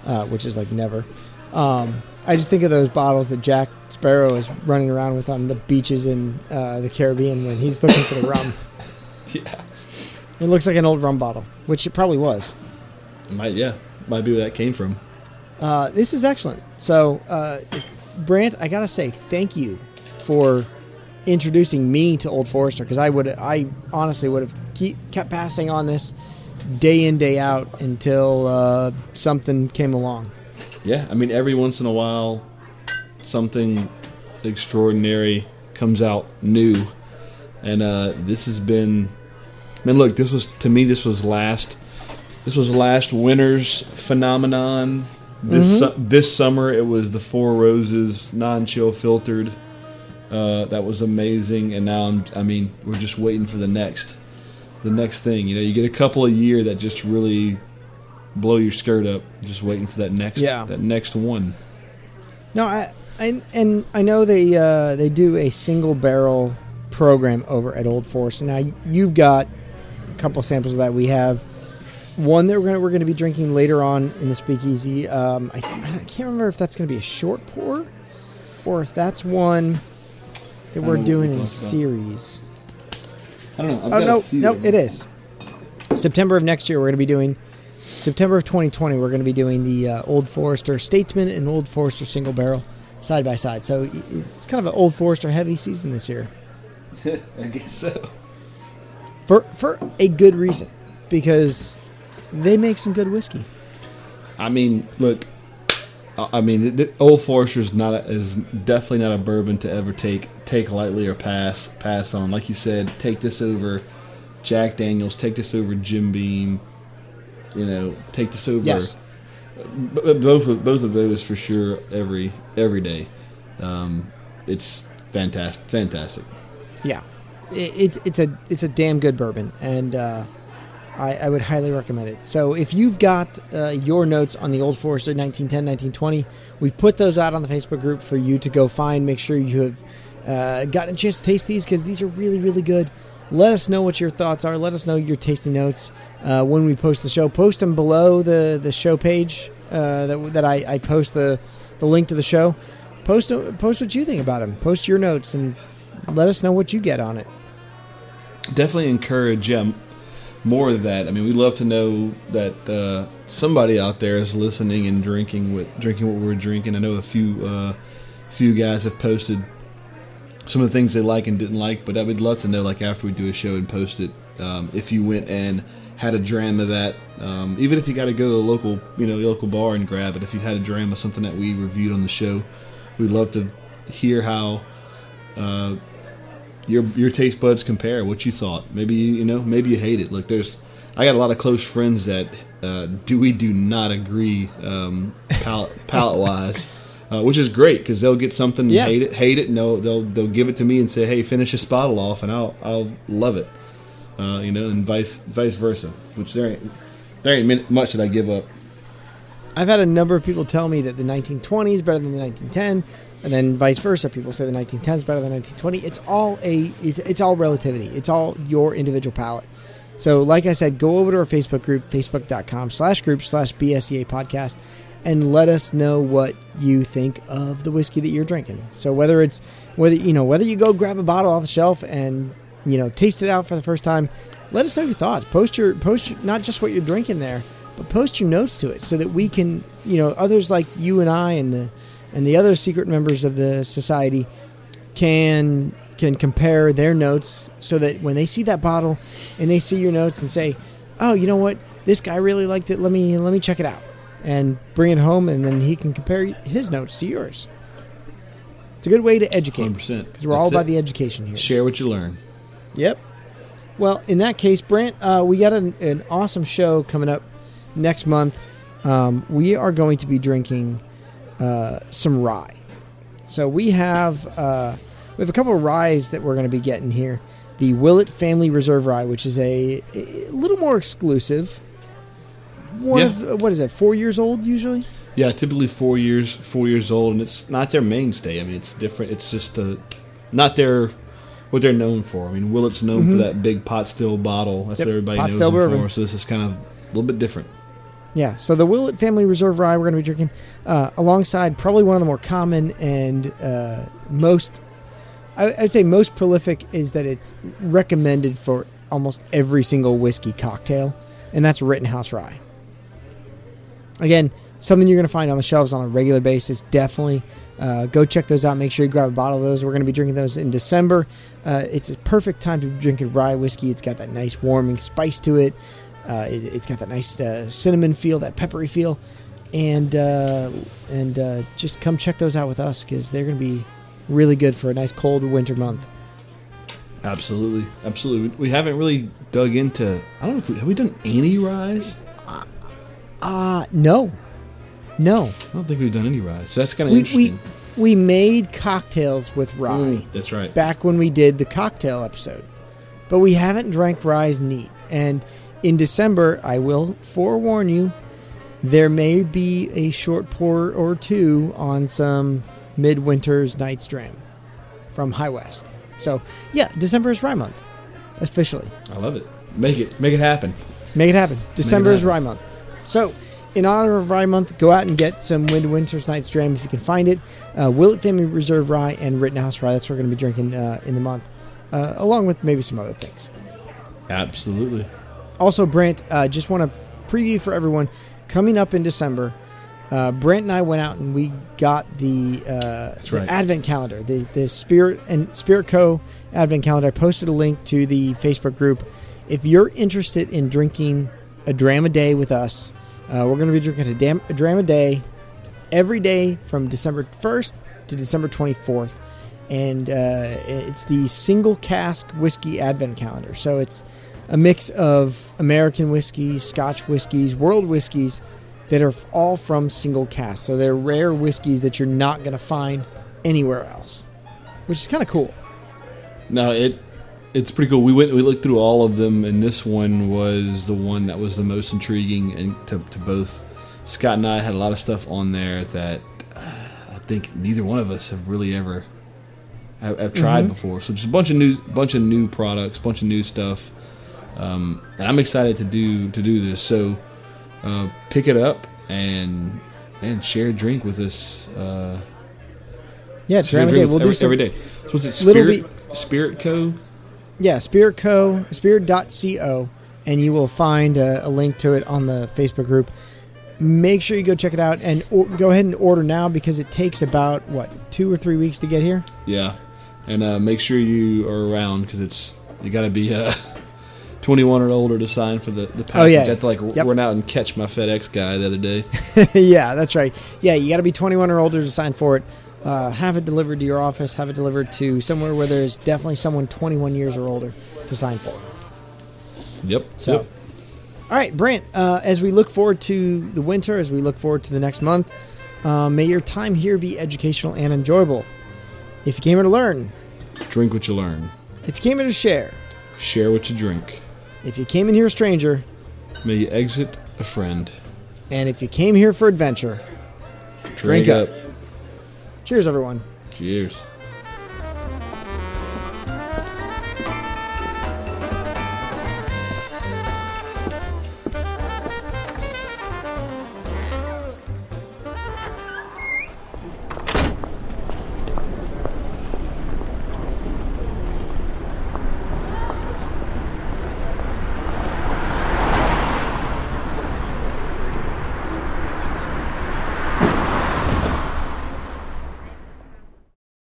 Speaker 1: uh, which is like never, um, I just think of those bottles that Jack Sparrow is running around with on the beaches in uh, the Caribbean when he's looking for the rum.
Speaker 3: Yeah,
Speaker 1: It looks like an old rum bottle, which it probably was.
Speaker 3: Might yeah might be where that came from.
Speaker 1: Uh, this is excellent. So, uh, Brant, I gotta say thank you for introducing me to Old Forester because I would, I honestly would have keep, kept passing on this day in day out until uh, something came along.
Speaker 3: Yeah, I mean every once in a while, something extraordinary comes out new, and uh, this has been. Man, look, this was to me. This was last. This was last winter's phenomenon. This su- this summer, it was the Four Roses non-chill filtered. Uh, that was amazing, and now I'm. I mean, we're just waiting for the next, the next thing. You know, you get a couple a year that just really blow your skirt up. Just waiting for that next,
Speaker 1: Yeah.
Speaker 3: that next one.
Speaker 1: No, I, I and I know they uh, they do a single barrel program over at Old Forester. Now you've got a couple samples of that. We have one that we're gonna we're gonna be drinking later on in the speakeasy. Um, I, I can't remember if that's gonna be a short pour or if that's one that we're doing in a series.
Speaker 3: I don't know. I've
Speaker 1: Oh no, no, it is September of next year. We're gonna be doing September of 2020. We're gonna be doing the uh, Old Forester Statesman and Old Forester single barrel side by side. So it's kind of an Old Forester heavy season this year
Speaker 3: I guess so.
Speaker 1: for for a good reason because they make some good whiskey.
Speaker 3: I mean, look. I mean, Old Forester's not a, is definitely not a bourbon to ever take take lightly or pass pass on. Like you said, take this over Jack Daniels. Take this over Jim Beam. You know, take this over.
Speaker 1: Yes.
Speaker 3: both of both of those for sure. Every every day, um, it's fantastic. Fantastic.
Speaker 1: Yeah, it, it's it's a it's a damn good bourbon, and uh, I, I would highly recommend it. So if you've got uh, your notes on the Old Forester 1910, 1920, we've put those out on the Facebook group for you to go find. Make sure you have uh, gotten a chance to taste these because these are really really good. Let us know what your thoughts are. Let us know your tasting notes uh, when we post the show. Post them below the the show page uh, that that I, I post the the link to the show. Post post what you think about them. Post your notes and let us know what you get on it.
Speaker 3: definitely encourage yeah, m- more of that. I mean, we love to know that uh, somebody out there is listening and drinking what drinking what we're drinking. I know a few uh, few guys have posted some of the things they like and didn't like, but I would love to know like after we do a show and post it, um, if you went and had a dram of that, um, even if you got to go to the local you know local bar and grab it. If you had a dram of something that we reviewed on the show, we'd love to hear how. Uh, your your taste buds compare what you thought. Maybe you, you know maybe you hate it. Look there's i got a lot of close friends that uh, do we do not agree um, palate palate wise uh, which is great because they'll get something and
Speaker 1: Yeah.
Speaker 3: hate it hate it and they'll, they'll they'll give it to me and say hey finish this bottle off and i'll i'll love it uh, you know and vice vice versa which there ain't there ain't much that i give up
Speaker 1: I've had a number of people tell me that the 1920 is better than the 1910, and then vice versa. People say the 1910 is better than 1920. It's all a it's, it's all relativity. It's all your individual palate. So, like I said, go over to our Facebook group, facebook.com slash group slash BSEA podcast, and let us know what you think of the whiskey that you're drinking. So whether it's whether you know whether you go grab a bottle off the shelf and you know taste it out for the first time, let us know your thoughts. Post your post your, not just what you're drinking there, but post your notes to it so that we can you know others like you and I and the and the other secret members of the society can can compare their notes so that when they see that bottle and they see your notes and say, "Oh, you know what? This guy really liked it. Let me let me check it out." And bring it home and then he can compare his notes to yours. It's a good way to educate because we're all
Speaker 3: That's
Speaker 1: about
Speaker 3: it.
Speaker 1: the education here.
Speaker 3: Share what you learn.
Speaker 1: Yep. Well, in that case, Brant, uh, we got an, an awesome show coming up next month. Um, we are going to be drinking uh, some rye. So we have uh, we have a couple of ryes that we're going to be getting here. The Willett Family Reserve Rye, which is a, a little more exclusive. One
Speaker 3: Yeah.
Speaker 1: of what is it? Four years old usually.
Speaker 3: Yeah, typically four years, four years old, and it's not their mainstay. I mean, it's different. It's just uh not their what they're known for. I mean, Willett's known for that big pot still bottle. That's
Speaker 1: Mm-hmm. Yep,
Speaker 3: what everybody
Speaker 1: pot
Speaker 3: knows
Speaker 1: still
Speaker 3: them
Speaker 1: bourbon.
Speaker 3: for. So this is kind of a little bit different.
Speaker 1: Yeah, so the Willett Family Reserve Rye we're going to be drinking uh, alongside probably one of the more common and uh, most, I, I'd say most prolific is that it's recommended for almost every single whiskey cocktail, and that's Rittenhouse Rye. Again, something you're going to find on the shelves on a regular basis. Definitely uh, go check those out. Make sure you grab a bottle of those. We're going to be drinking those in December. Uh, it's a perfect time to be drinking rye whiskey. It's got that nice warming spice to it. Uh, it it's got that nice uh, cinnamon feel, that peppery feel, and uh, and uh, just come check those out with us because they're going to be really good for a nice cold winter month.
Speaker 3: Absolutely, absolutely. We haven't really dug into. I don't know if we have we done any rise.
Speaker 1: Uh no, no.
Speaker 3: I don't think we've done any rise. So that's kind of
Speaker 1: We
Speaker 3: interesting.
Speaker 1: we we made cocktails with rye.
Speaker 3: Mm, that's right.
Speaker 1: back when we did the cocktail episode. But we haven't drank rye's neat. And in December, I will forewarn you, there may be a short pour or two on some midwinter's Night's Dram from High West. So, yeah, December is Rye Month, officially.
Speaker 3: I love it. Make it, make it happen.
Speaker 1: Make it happen. December is
Speaker 3: happen.
Speaker 1: Rye Month. So, in honor of Rye Month, go out and get some Midwinter's Night's Dram if you can find it. Uh, Willett Family Reserve Rye and Rittenhouse Rye. That's what we're going to be drinking uh, in the month, uh, along with maybe some other things.
Speaker 3: Absolutely.
Speaker 1: Also, Brant, uh, just want to preview for everyone coming up in December. Uh, Brent and I went out and we got the, uh, the
Speaker 3: right.
Speaker 1: Advent calendar, the the Spirit and Spirit Co. Advent calendar. I posted a link to the Facebook group. If you're interested in drinking a dram a day with us, uh, we're going to be drinking a, dam- a dram a day every day from December 1st to December 24th. And uh, it's the single cask whiskey advent calendar. So it's a mix of American whiskeys, Scotch whiskeys, world whiskeys that are all from single cask. So they're rare whiskeys that you're not going to find anywhere else, which is kind of cool.
Speaker 3: No, it it's pretty cool. We went we looked through all of them, and this one was the one that was the most intriguing. And to, to both Scott and I had a lot of stuff on there that uh, I think neither one of us have really ever have, have tried before. So just a bunch of new bunch of new products, bunch of new stuff. Um, and I'm excited to do to do this. So uh, pick it up and and share a drink with us. Uh,
Speaker 1: Yeah,
Speaker 3: share
Speaker 1: a
Speaker 3: drink
Speaker 1: day.
Speaker 3: with
Speaker 1: We'll do
Speaker 3: every,
Speaker 1: some,
Speaker 3: every day. So what's it?
Speaker 1: little
Speaker 3: Spirit Spirit Co.
Speaker 1: Yeah, Spirit Co. Spirit.co, and you will find a, a link to it on the Facebook group. Make sure you go check it out and or, go ahead and order now because it takes about what two or three weeks to get here.
Speaker 3: Yeah, and uh, make sure you are around because it's you got to be uh, 21 or older to sign for the the package.
Speaker 1: Oh, yeah.
Speaker 3: I had to like
Speaker 1: Yep.
Speaker 3: run out and catch my FedEx guy the other day.
Speaker 1: yeah, that's right. Yeah, you got to be 21 or older to sign for it. Uh, have it delivered to your office. Have it delivered to somewhere where there's definitely someone 21 years or older to sign for. it.
Speaker 3: Yep.
Speaker 1: So,
Speaker 3: Yep.
Speaker 1: all right, Brant. Uh, as we look forward to the winter, as we look forward to the next month, uh, may your time here be educational and enjoyable. If you came here to learn,
Speaker 3: drink what you learn,
Speaker 1: if you came here to share,
Speaker 3: share what you drink.
Speaker 1: If you came in here a stranger,
Speaker 3: May you exit a friend.
Speaker 1: and if you came here for adventure, Drink up. Cheers, everyone.
Speaker 3: Cheers.